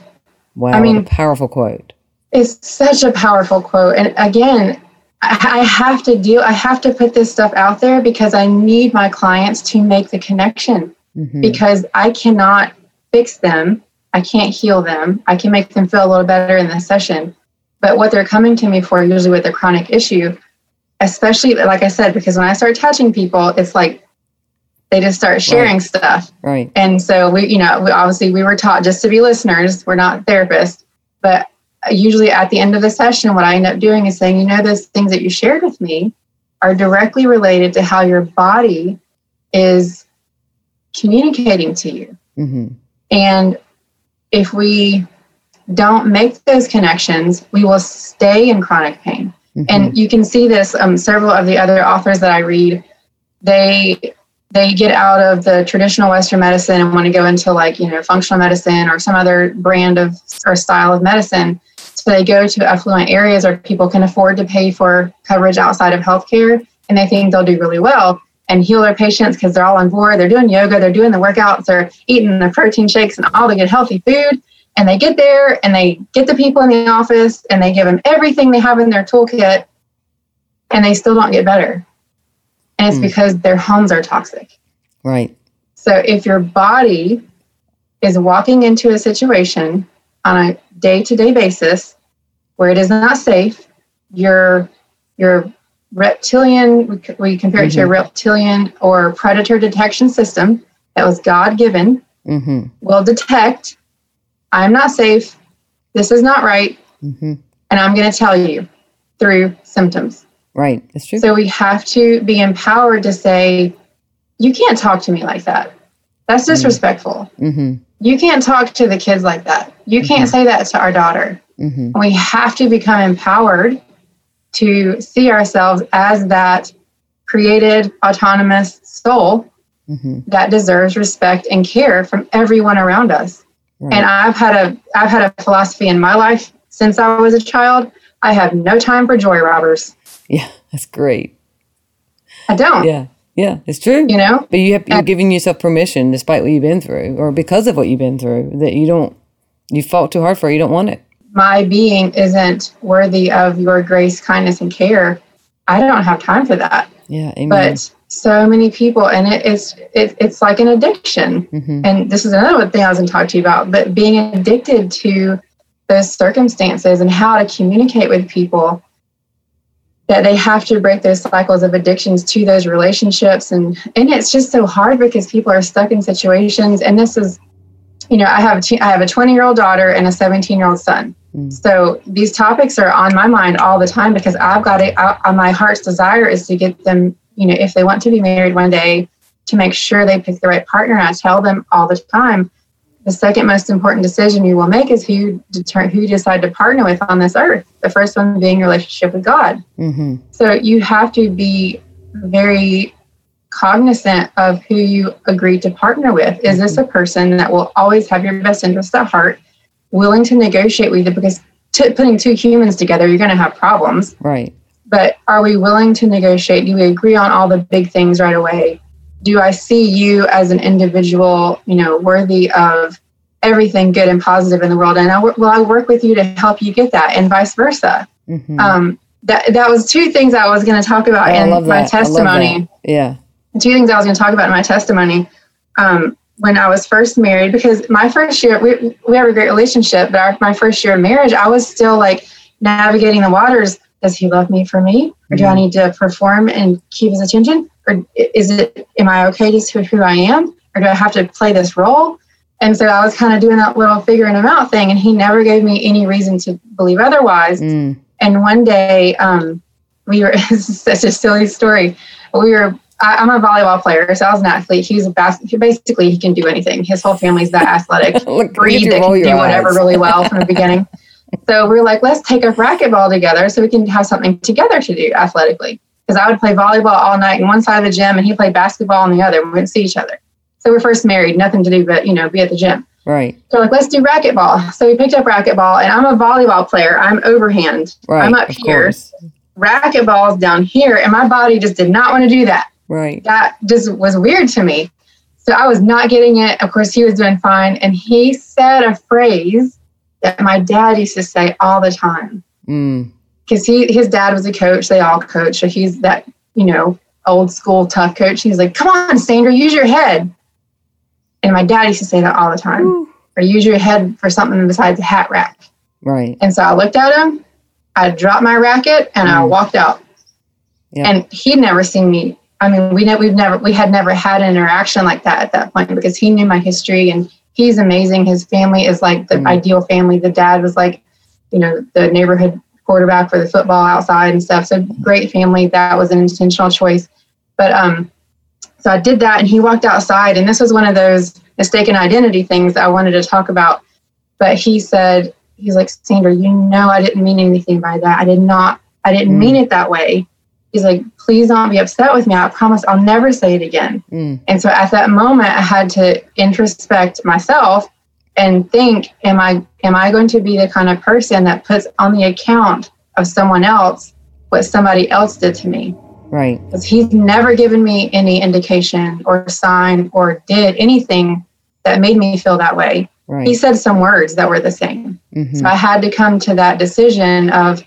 Wow, I mean, powerful quote. It's such a powerful quote. And again, I have to do, I have to put this stuff out there because I need my clients to make the connection mm-hmm. because I cannot fix them. I can't heal them. I can make them feel a little better in the session. But what they're coming to me for, usually with a chronic issue, especially like I said, because when I start touching people, it's like they just start sharing right. stuff. Right. And so we, you know, we, obviously we were taught just to be listeners. We're not therapists, but usually at the end of the session, what I end up doing is saying, you know, those things that you shared with me are directly related to how your body is communicating to you. Mm-hmm. And if we don't make those connections, we will stay in chronic pain. Mm-hmm. And you can see this. Um, several of the other authors that I read, they they get out of the traditional Western medicine and want to go into like you know functional medicine or some other brand of or style of medicine. So they go to affluent areas where people can afford to pay for coverage outside of healthcare, and they think they'll do really well and heal their patients because they're all on board. They're doing yoga, they're doing the workouts, they're eating the protein shakes and all the good healthy food. And they get there and they get the people in the office and they give them everything they have in their toolkit and they still don't get better. And it's mm. because their homes are toxic. Right. So if your body is walking into a situation on a day to day basis where it is not safe, your your reptilian we compare it mm-hmm. to a reptilian or predator detection system that was God given mm-hmm. will detect I'm not safe. This is not right. Mm-hmm. And I'm going to tell you through symptoms. Right. That's true. So we have to be empowered to say, you can't talk to me like that. That's mm-hmm. disrespectful. Mm-hmm. You can't talk to the kids like that. You can't mm-hmm. say that to our daughter. Mm-hmm. We have to become empowered to see ourselves as that created autonomous soul mm-hmm. that deserves respect and care from everyone around us. Right. And I've had a I've had a philosophy in my life since I was a child. I have no time for joy robbers. Yeah, that's great. I don't. Yeah. Yeah, it's true. You know? But you have, you're giving yourself permission despite what you've been through or because of what you've been through that you don't you fought too hard for, you don't want it. My being isn't worthy of your grace, kindness and care. I don't have time for that. Yeah, amen. But so many people and it is it, it's like an addiction mm-hmm. and this is another thing i was going to talk to you about but being addicted to those circumstances and how to communicate with people that they have to break those cycles of addictions to those relationships and and it's just so hard because people are stuck in situations and this is you know i have a, I have a 20 year old daughter and a 17 year old son mm. so these topics are on my mind all the time because i've got it my heart's desire is to get them you know, if they want to be married one day, to make sure they pick the right partner. I tell them all the time, the second most important decision you will make is who you deter- who you decide to partner with on this earth. The first one being your relationship with God. Mm-hmm. So you have to be very cognizant of who you agree to partner with. Is this a mm-hmm. person that will always have your best interest at heart, willing to negotiate with you? Because t- putting two humans together, you're going to have problems. Right but are we willing to negotiate? Do we agree on all the big things right away? Do I see you as an individual, you know, worthy of everything good and positive in the world? And I, will I work with you to help you get that, and vice versa? Mm-hmm. Um, that that was two things I was going to talk about oh, in my testimony. Yeah, two things I was going to talk about in my testimony. Um, when I was first married, because my first year we we have a great relationship, but our, my first year of marriage, I was still like navigating the waters. Does he love me for me? Or do i mm-hmm. need to perform and keep his attention? Or is it am i okay just with who i am? Or do i have to play this role? And so i was kind of doing that little figuring him out thing and he never gave me any reason to believe otherwise. Mm. and one day um, we were such a silly story. We were I, am a volleyball player, so I was an athlete. He's a basket. Basically, he can do anything. His whole family's that athletic breed that can do whatever really well from the beginning. So we are like, let's take a racquetball together so we can have something together to do athletically. Because I would play volleyball all night in one side of the gym and he played basketball on the other. We wouldn't see each other. So we're first married, nothing to do but, you know, be at the gym. Right. So like, let's do racquetball. So we picked up racquetball and I'm a volleyball player. I'm overhand. Right, I'm up here. Course. Racquetball's down here. And my body just did not want to do that. Right. That just was weird to me. So I was not getting it. Of course, he was doing fine. And he said a phrase that my dad used to say all the time. Because mm. he his dad was a coach. They all coach. So he's that, you know, old school tough coach. He's like, come on, Sandra, use your head. And my dad used to say that all the time. Ooh. Or use your head for something besides a hat rack. Right. And so I looked at him, I dropped my racket and mm. I walked out. Yep. And he'd never seen me. I mean, we ne- we've never we had never had an interaction like that at that point because he knew my history and he's amazing. His family is like the mm ideal family. The dad was like, you know, the neighborhood quarterback for the football outside and stuff. So great family. That was an intentional choice. But um, so I did that, and he walked outside, and this was one of those mistaken identity things that I wanted to talk about. But he said, he's like, Sandra, you know, I didn't mean anything by that. I did not, I didn't Mm. mean it that way. He's like, please don't be upset with me. I promise I'll never say it again. Mm. And so at that moment, I had to introspect myself and think, am I am I going to be the kind of person that puts on the account of someone else what somebody else did to me? Right. Because he's never given me any indication or sign or did anything that made me feel that way. He said some words that were the same. Mhm. So I had to come to that decision of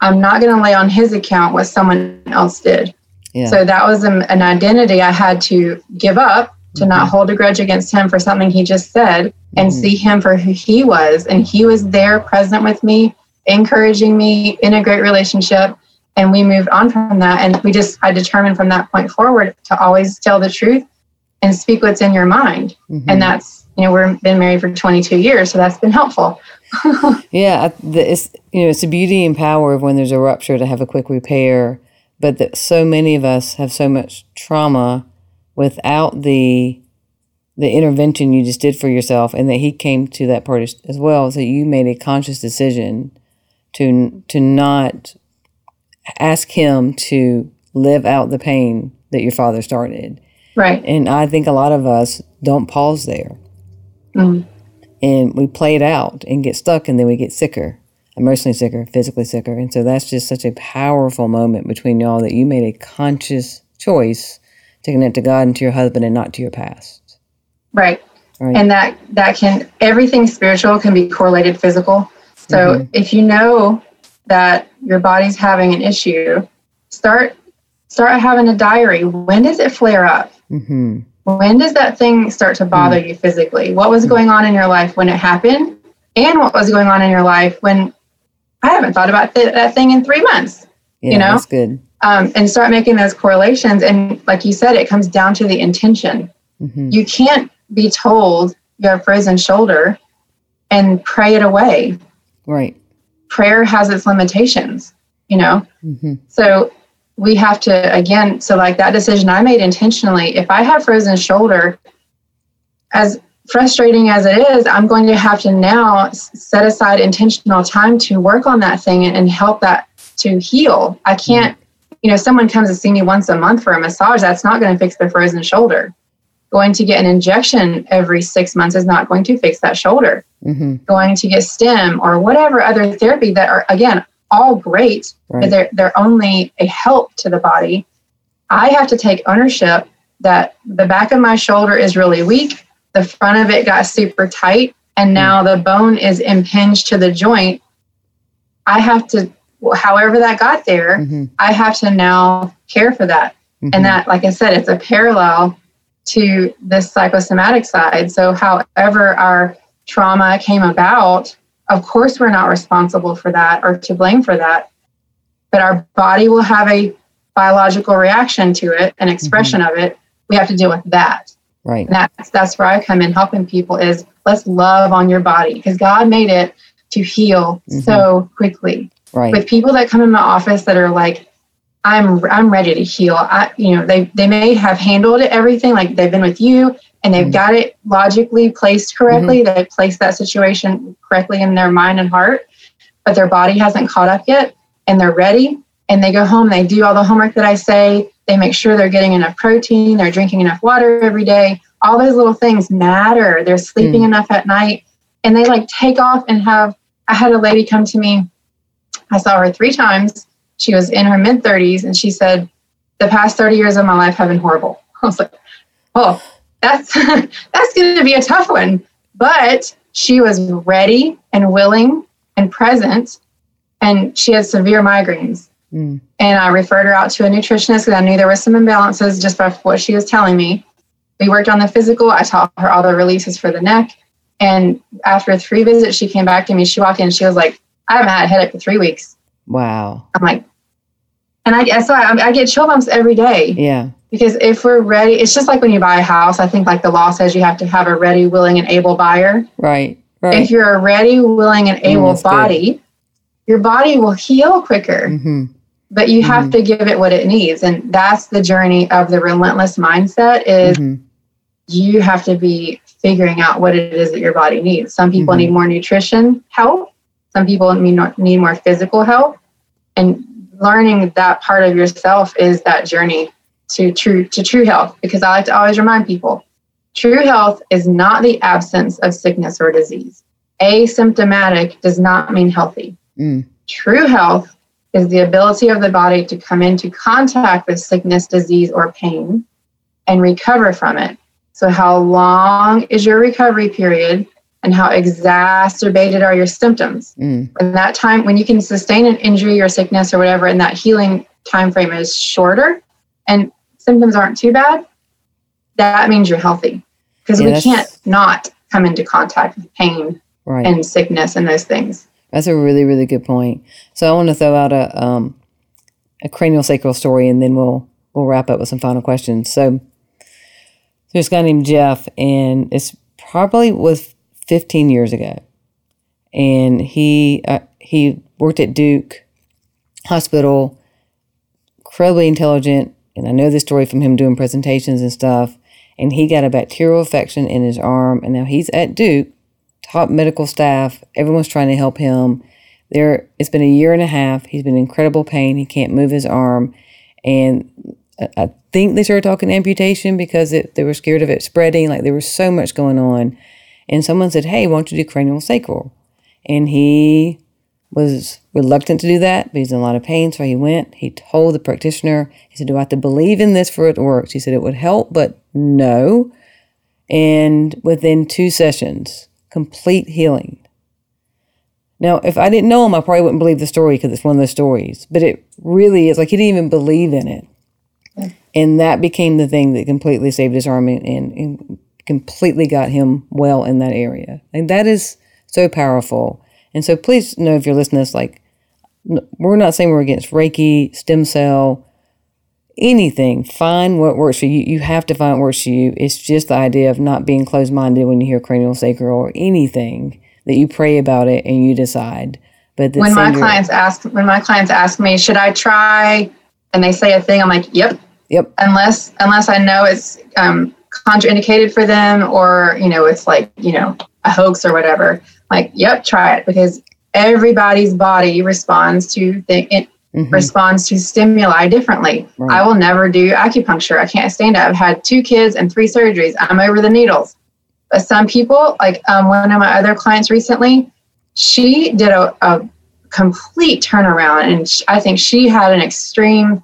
I'm not going to lay on his account what someone else did. Yeah. So that was an, an identity I had to give up to not hold a grudge against him for something he just said and Mhm. see him for who he was. And he was there present with me, encouraging me in a great relationship. And we moved on from that. And we just, I determined from that point forward to always tell the truth and speak what's in your mind. Mhm. And that's, you know, we've been married for 22 years. So that's been helpful. Yeah, it's you know it's the beauty and power of when there's a rupture to have a quick repair, but that so many of us have so much trauma without the the intervention you just did for yourself, and that he came to that part as, as well. So you made a conscious decision to to not ask him to live out the pain that your father started, Right. and I think a lot of us don't pause there Mm. And we play it out and get stuck and then we get sicker emotionally sicker physically sicker and so that's just such a powerful moment between y'all that you made a conscious choice to connect to god and to your husband and not to your past Right. right and that that can everything spiritual can be correlated physical so Mhm. if you know that your body's having an issue start start having a diary when does it flare up mm-hmm. When does that thing start to bother you physically what was going on in your life when it happened and what was going on in your life when i haven't thought about th- that thing in three months yeah know? that's good um, and start making those correlations and like you said it comes down to the intention mm-hmm. you can't be told you have frozen shoulder and pray it away. right Prayer has its limitations, you know? mm-hmm. So we have to, again, so like that decision I made intentionally, if I have frozen shoulder, as frustrating as it is, I'm going to have to now set aside intentional time to work on that thing and, and help that to heal. I can't, you know, someone comes to see me once a month for a massage, that's not going to fix the frozen shoulder. Going to get an injection every six months is not going to fix that shoulder. Mm-hmm. Going to get stem or whatever other therapy that are, again, all great, but they're, they're only a help to the body. I have to take ownership that the back of my shoulder is really weak. The front of it got super tight, and now the bone is impinged to the joint. I have to, however that got there, mm-hmm. I have to now care for that. Mm-hmm. And that, like I said, it's a parallel to this psychosomatic side. So, however, our trauma came about, of course, we're not responsible for that or to blame for that. But our body will have a biological reaction to it, an expression mm-hmm. of it. We have to deal with that. right And that's that's where I come in helping people is let's love on your body because God made it to heal mm-hmm. so quickly right with people that come in my office that are like i'm i'm ready to heal i you know they they may have handled everything like they've been with you and they've Mhm. got it logically placed correctly they've placed that situation correctly in their mind and heart but their body hasn't caught up yet and they're ready and they go home they do all the homework that i say they make sure they're getting enough protein they're drinking enough water every day all those little things matter they're sleeping Mm. enough at night and they like take off and have i had a lady come to me I saw her three times. She was in her mid 30s and she said, The past 30 years of my life have been horrible. I was like, Oh, that's that's gonna be a tough one. But she was ready and willing and present and she had severe migraines. mm. And I referred her out to a nutritionist because I knew there was some imbalances just by what she was telling me. We worked on the physical. I taught her all the releases for the neck. And after three visits, she came back to me. She walked in. She was like, I haven't had a headache for three weeks. wow I'm like, and I guess I, I get chill bumps every day yeah because if we're ready, it's just like when you buy a house. I think like the law says you have to have a ready, willing, and able buyer. right If you're a ready, willing, and able that's good. body, your body will heal quicker. mm-hmm. But you have to give it what it needs, and that's the journey of the relentless mindset. Is Mm-hmm. you have to be figuring out what it is that your body needs. Some people Mhm. need more nutrition help. Some people need, need more physical help. And learning that part of yourself is that journey to true to true health because I like to always remind people true health is not the absence of sickness or disease. Asymptomatic does not mean healthy. Mm. True health is the ability of the body to come into contact with sickness, disease, or pain and recover from it. So, how long is your recovery period? and how exacerbated are your symptoms. Mm. And that time when you can sustain an injury or sickness or whatever, and that healing time frame is shorter and symptoms aren't too bad, that means you're healthy. Because yeah, we can't not come into contact with pain right. and sickness and those things. That's a really, really good point. So I want to throw out a um, a cranial sacral story, and then we'll we'll wrap up with some final questions. So there's a guy named Jeff, and it's probably was 15 years ago, and he uh, he worked at Duke Hospital, incredibly intelligent, and I know this story from him doing presentations and stuff. And he got a bacterial infection in his arm, and now he's at Duke, top medical staff. Everyone's trying to help him. There, it's been a year and a half. He's been in incredible pain. He can't move his arm, and I think they started talking amputation because it, they were scared of it spreading. Like there was so much going on. And someone said, Hey, why don't you do cranial sacral? And he was reluctant to do that, but he's in a lot of pain. So he went, he told the practitioner, he said, Do I have to believe in this for it to work? She said, It would help, but no. And within two sessions, complete healing. Now, if I didn't know him, I probably wouldn't believe the story because it's one of those stories. But it really is like he didn't even believe in it. And that became the thing that completely saved his arm and, and completely got him well in that area. And that is so powerful. And so please know if you're listening to this, like, we're not saying we're against Reiki, stem cell, anything. Find what works for you. You have to find what works for you. It's just the idea of not being closed minded when you hear cranial sacral or anything that you pray about it and you decide. But when my clients ask, when my clients ask me, should I try, and they say a thing, I'm like, yep, yep. Unless unless I know it's um, contraindicated for them or you know it's like you know a hoax or whatever like yep try it because everybody's body responds to the it mm-hmm. responds to stimuli differently right. i will never do acupuncture i can't stand it i've had two kids and three surgeries i'm over the needles but some people like um, one of my other clients recently she did a, a complete turnaround and sh- i think she had an extreme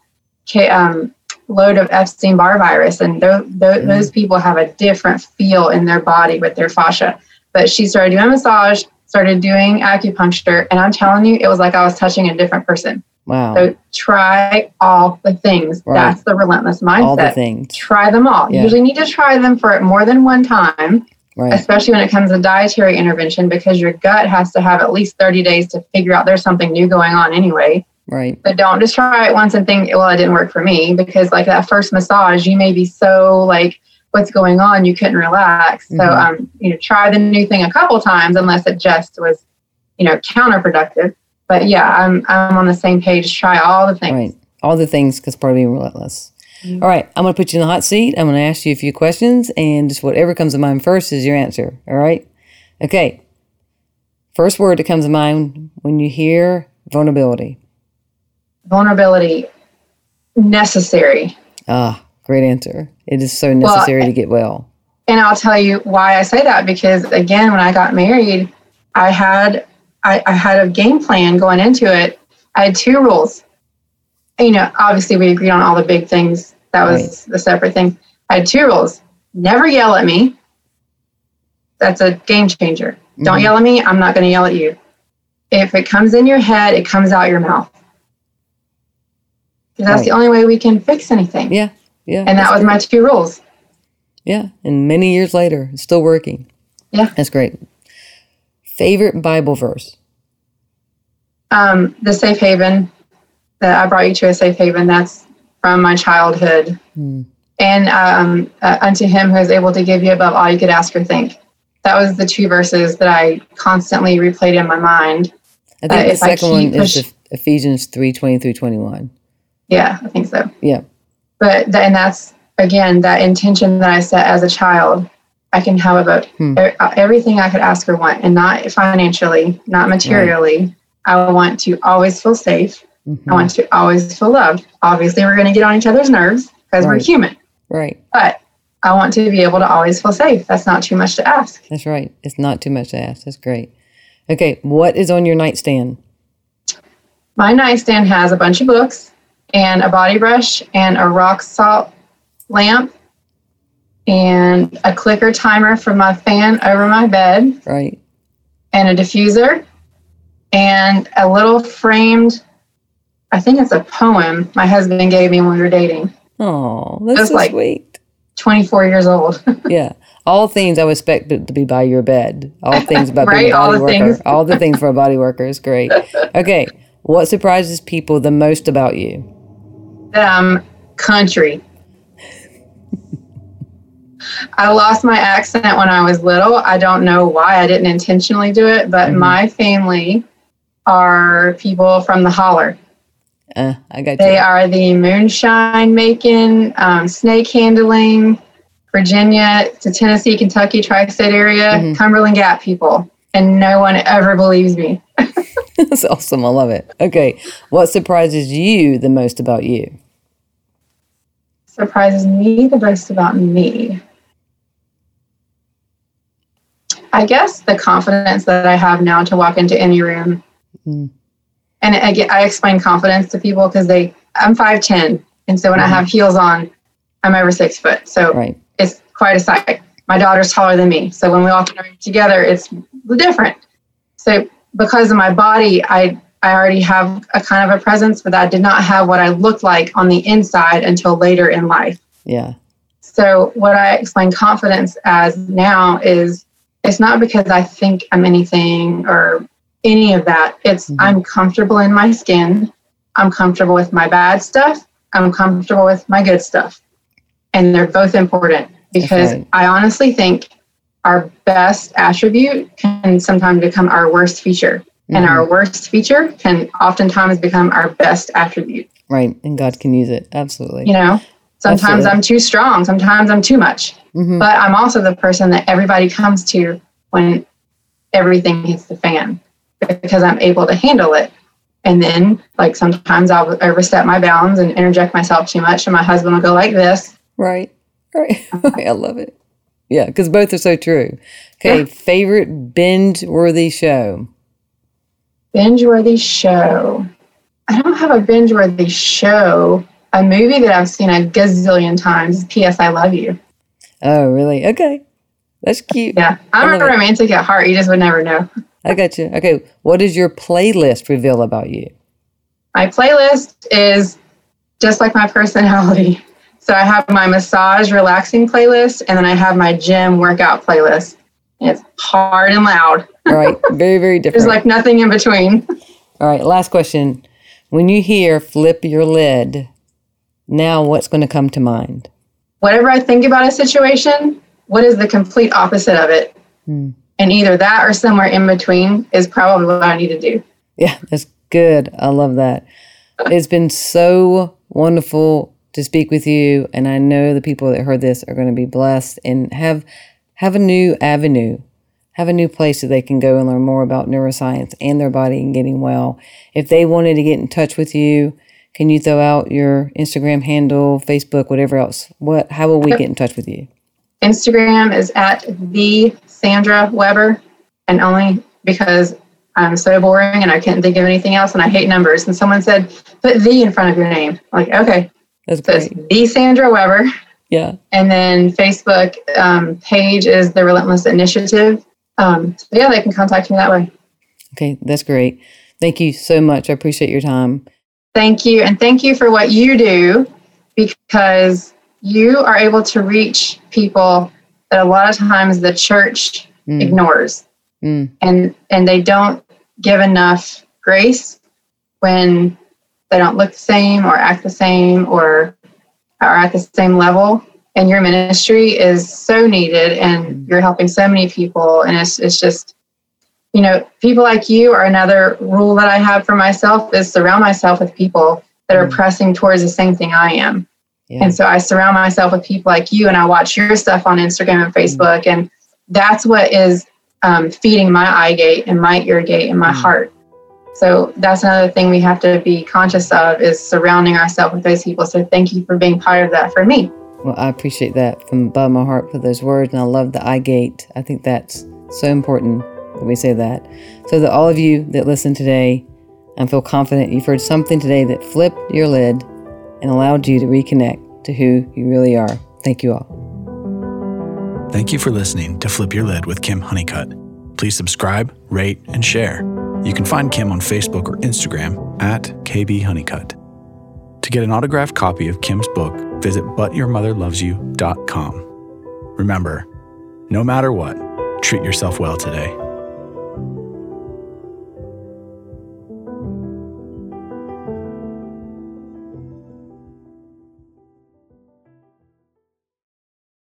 um, load of Epstein Barr virus, and th- th- mm. those people have a different feel in their body with their fascia. But she started doing massage, started doing acupuncture, and I'm telling you, it was like I was touching a different person. Wow. So try all the things. Right. That's the relentless mindset. All the things. Try them all. Yeah. You usually need to try them for it more than one time. Right. Especially when it comes to dietary intervention, because your gut has to have at least 30 days to figure out there's something new going on anyway. Right. But don't just try it once and think, well, it didn't work for me because like that first massage, you may be so like, what's going on? You couldn't relax. Mm-hmm. So, um, you know, try the new thing a couple times unless it just was, you know, counterproductive. But yeah, I'm, I'm on the same page. Try all the things. Right. All the things because part of being relentless. Mm-hmm. All right. I'm going to put you in the hot seat. I'm going to ask you a few questions and just whatever comes to mind first is your answer. All right. Okay. First word that comes to mind when you hear vulnerability vulnerability necessary. Ah, great answer. It is so necessary well, to get well. And I'll tell you why I say that because again, when I got married, I had I, I had a game plan going into it. I had two rules. You know, obviously we agreed on all the big things. That was right. the separate thing. I had two rules. Never yell at me. That's a game changer. Mm-hmm. Don't yell at me. I'm not going to yell at you. If it comes in your head, it comes out your mouth that's right. the only way we can fix anything. Yeah, yeah. And that was great. my two rules. Yeah, and many years later, it's still working. Yeah, that's great. Favorite Bible verse? Um, the safe haven. That I brought you to a safe haven. That's from my childhood. Hmm. And um, uh, unto him who is able to give you above all you could ask or think. That was the two verses that I constantly replayed in my mind. I think uh, the second one push- is Ephesians three twenty through twenty one. Yeah, I think so. Yeah. But and that's again that intention that I set as a child I can have about Hmm. e- everything I could ask or want, and not financially, not materially. I want to always feel safe. Mhm. I want to always feel loved. Obviously, we're going to get on each other's nerves because we're human, Right. but I want to be able to always feel safe. That's not too much to ask. That's right. It's not too much to ask. That's great. Okay. What is on your nightstand? My nightstand has a bunch of books and a body brush and a rock salt lamp and a clicker timer for my fan over my bed Right. and a diffuser and a little framed I think it's a poem my husband gave me when we were dating. Oh, that's so like- sweet. 24 years old. Yeah. All things I would expect to be by your bed. All things about being Right, a all body the worker. things. All the things for a body worker is great. Okay. What surprises people the most about you? Um, country. I lost my accent when I was little. I don't know why. I didn't intentionally do it, but Mhm. my family are people from the holler. Uh, I got They you. are the moonshine making, um, snake handling, Virginia to Tennessee, Kentucky, tri state area, Mhm. Cumberland Gap people. And no one ever believes me. That's awesome. I love it. Okay. What surprises you the most about you? Surprises me the most about me? I guess the confidence that I have now to walk into any room. Mm. And I, get, I explain confidence to people because they, I'm 5'10. And so when I Mhm. have heels on, I'm over six foot. So Right. it's quite a sight. My daughter's taller than me. So when we walk in room together, it's different. So because of my body, I, I already have a kind of a presence, but I did not have what I looked like on the inside until later in life. Yeah. So, what I explain confidence as now is it's not because I think I'm anything or any of that. It's Mhm. I'm comfortable in my skin. I'm comfortable with my bad stuff. I'm comfortable with my good stuff. And they're both important because right. I honestly think our best attribute can sometimes become our worst feature. And Mhm. our worst feature can oftentimes become our best attribute. Right. And God can use it. Absolutely. You know, sometimes Absolutely. I'm too strong, sometimes I'm too much Mhm. but I'm also the person that everybody comes to when everything hits the fan because I'm able to handle it. And then, like, sometimes I'll overstep my bounds and interject myself too much, and my husband will go like this. Right. Right. I love it. Yeah, because both are so true. Okay, Yeah. favorite binge worthy show. Binge worthy show. I don't have a binge worthy show. A movie that I've seen a gazillion times is P.S. I Love You. Oh, really? Okay. That's cute. Yeah. I'm a romantic at heart. You just would never know. I got you. Okay. What does your playlist reveal about you? My playlist is just like my personality. So I have my massage relaxing playlist and then I have my gym workout playlist. It's hard and loud. All right. Very, very different. There's like nothing in between. All right. Last question. When you hear flip your lid, now what's going to come to mind? Whatever I think about a situation, what is the complete opposite of it? Hmm. And either that or somewhere in between is probably what I need to do. Yeah, that's good. I love that. It's been so wonderful to speak with you, and I know the people that heard this are going to be blessed and have have a new avenue, have a new place that they can go and learn more about neuroscience and their body and getting well. If they wanted to get in touch with you, can you throw out your Instagram handle, Facebook, whatever else? What? How will we get in touch with you? Instagram is at the Sandra Weber, and only because I'm so boring and I couldn't think of anything else, and I hate numbers. And someone said, "Put the in front of your name." I'm like, okay, That's so it's great. the Sandra Weber, Yeah. and then Facebook um, page is the Relentless Initiative. Um, so yeah, they can contact me that way. Okay, that's great. Thank you so much. I appreciate your time. Thank you, and thank you for what you do because you are able to reach people that a lot of times the church Mm, ignores. mm, and and they don't give enough grace when they don't look the same or act the same or are at the same level and your ministry is so needed and you're helping so many people and it's, it's just you know people like you are another rule that i have for myself is surround myself with people that are Mm. pressing towards the same thing i am Yeah. And so I surround myself with people like you and I watch your stuff on Instagram and Facebook. Mm-hmm. And that's what is um, feeding my eye gate and my ear gate and my mm-hmm. heart. So that's another thing we have to be conscious of is surrounding ourselves with those people. So thank you for being part of that for me. Well, I appreciate that from above my heart for those words. And I love the eye gate. I think that's so important that we say that. So that all of you that listen today and feel confident you've heard something today that flipped your lid and allowed you to reconnect to who you really are. Thank you all. Thank you for listening to Flip Your Lid with Kim Honeycutt. Please subscribe, rate, and share. You can find Kim on Facebook or Instagram at KB Honeycutt. To get an autographed copy of Kim's book, visit butyourmotherlovesyou.com. Remember, no matter what, treat yourself well today.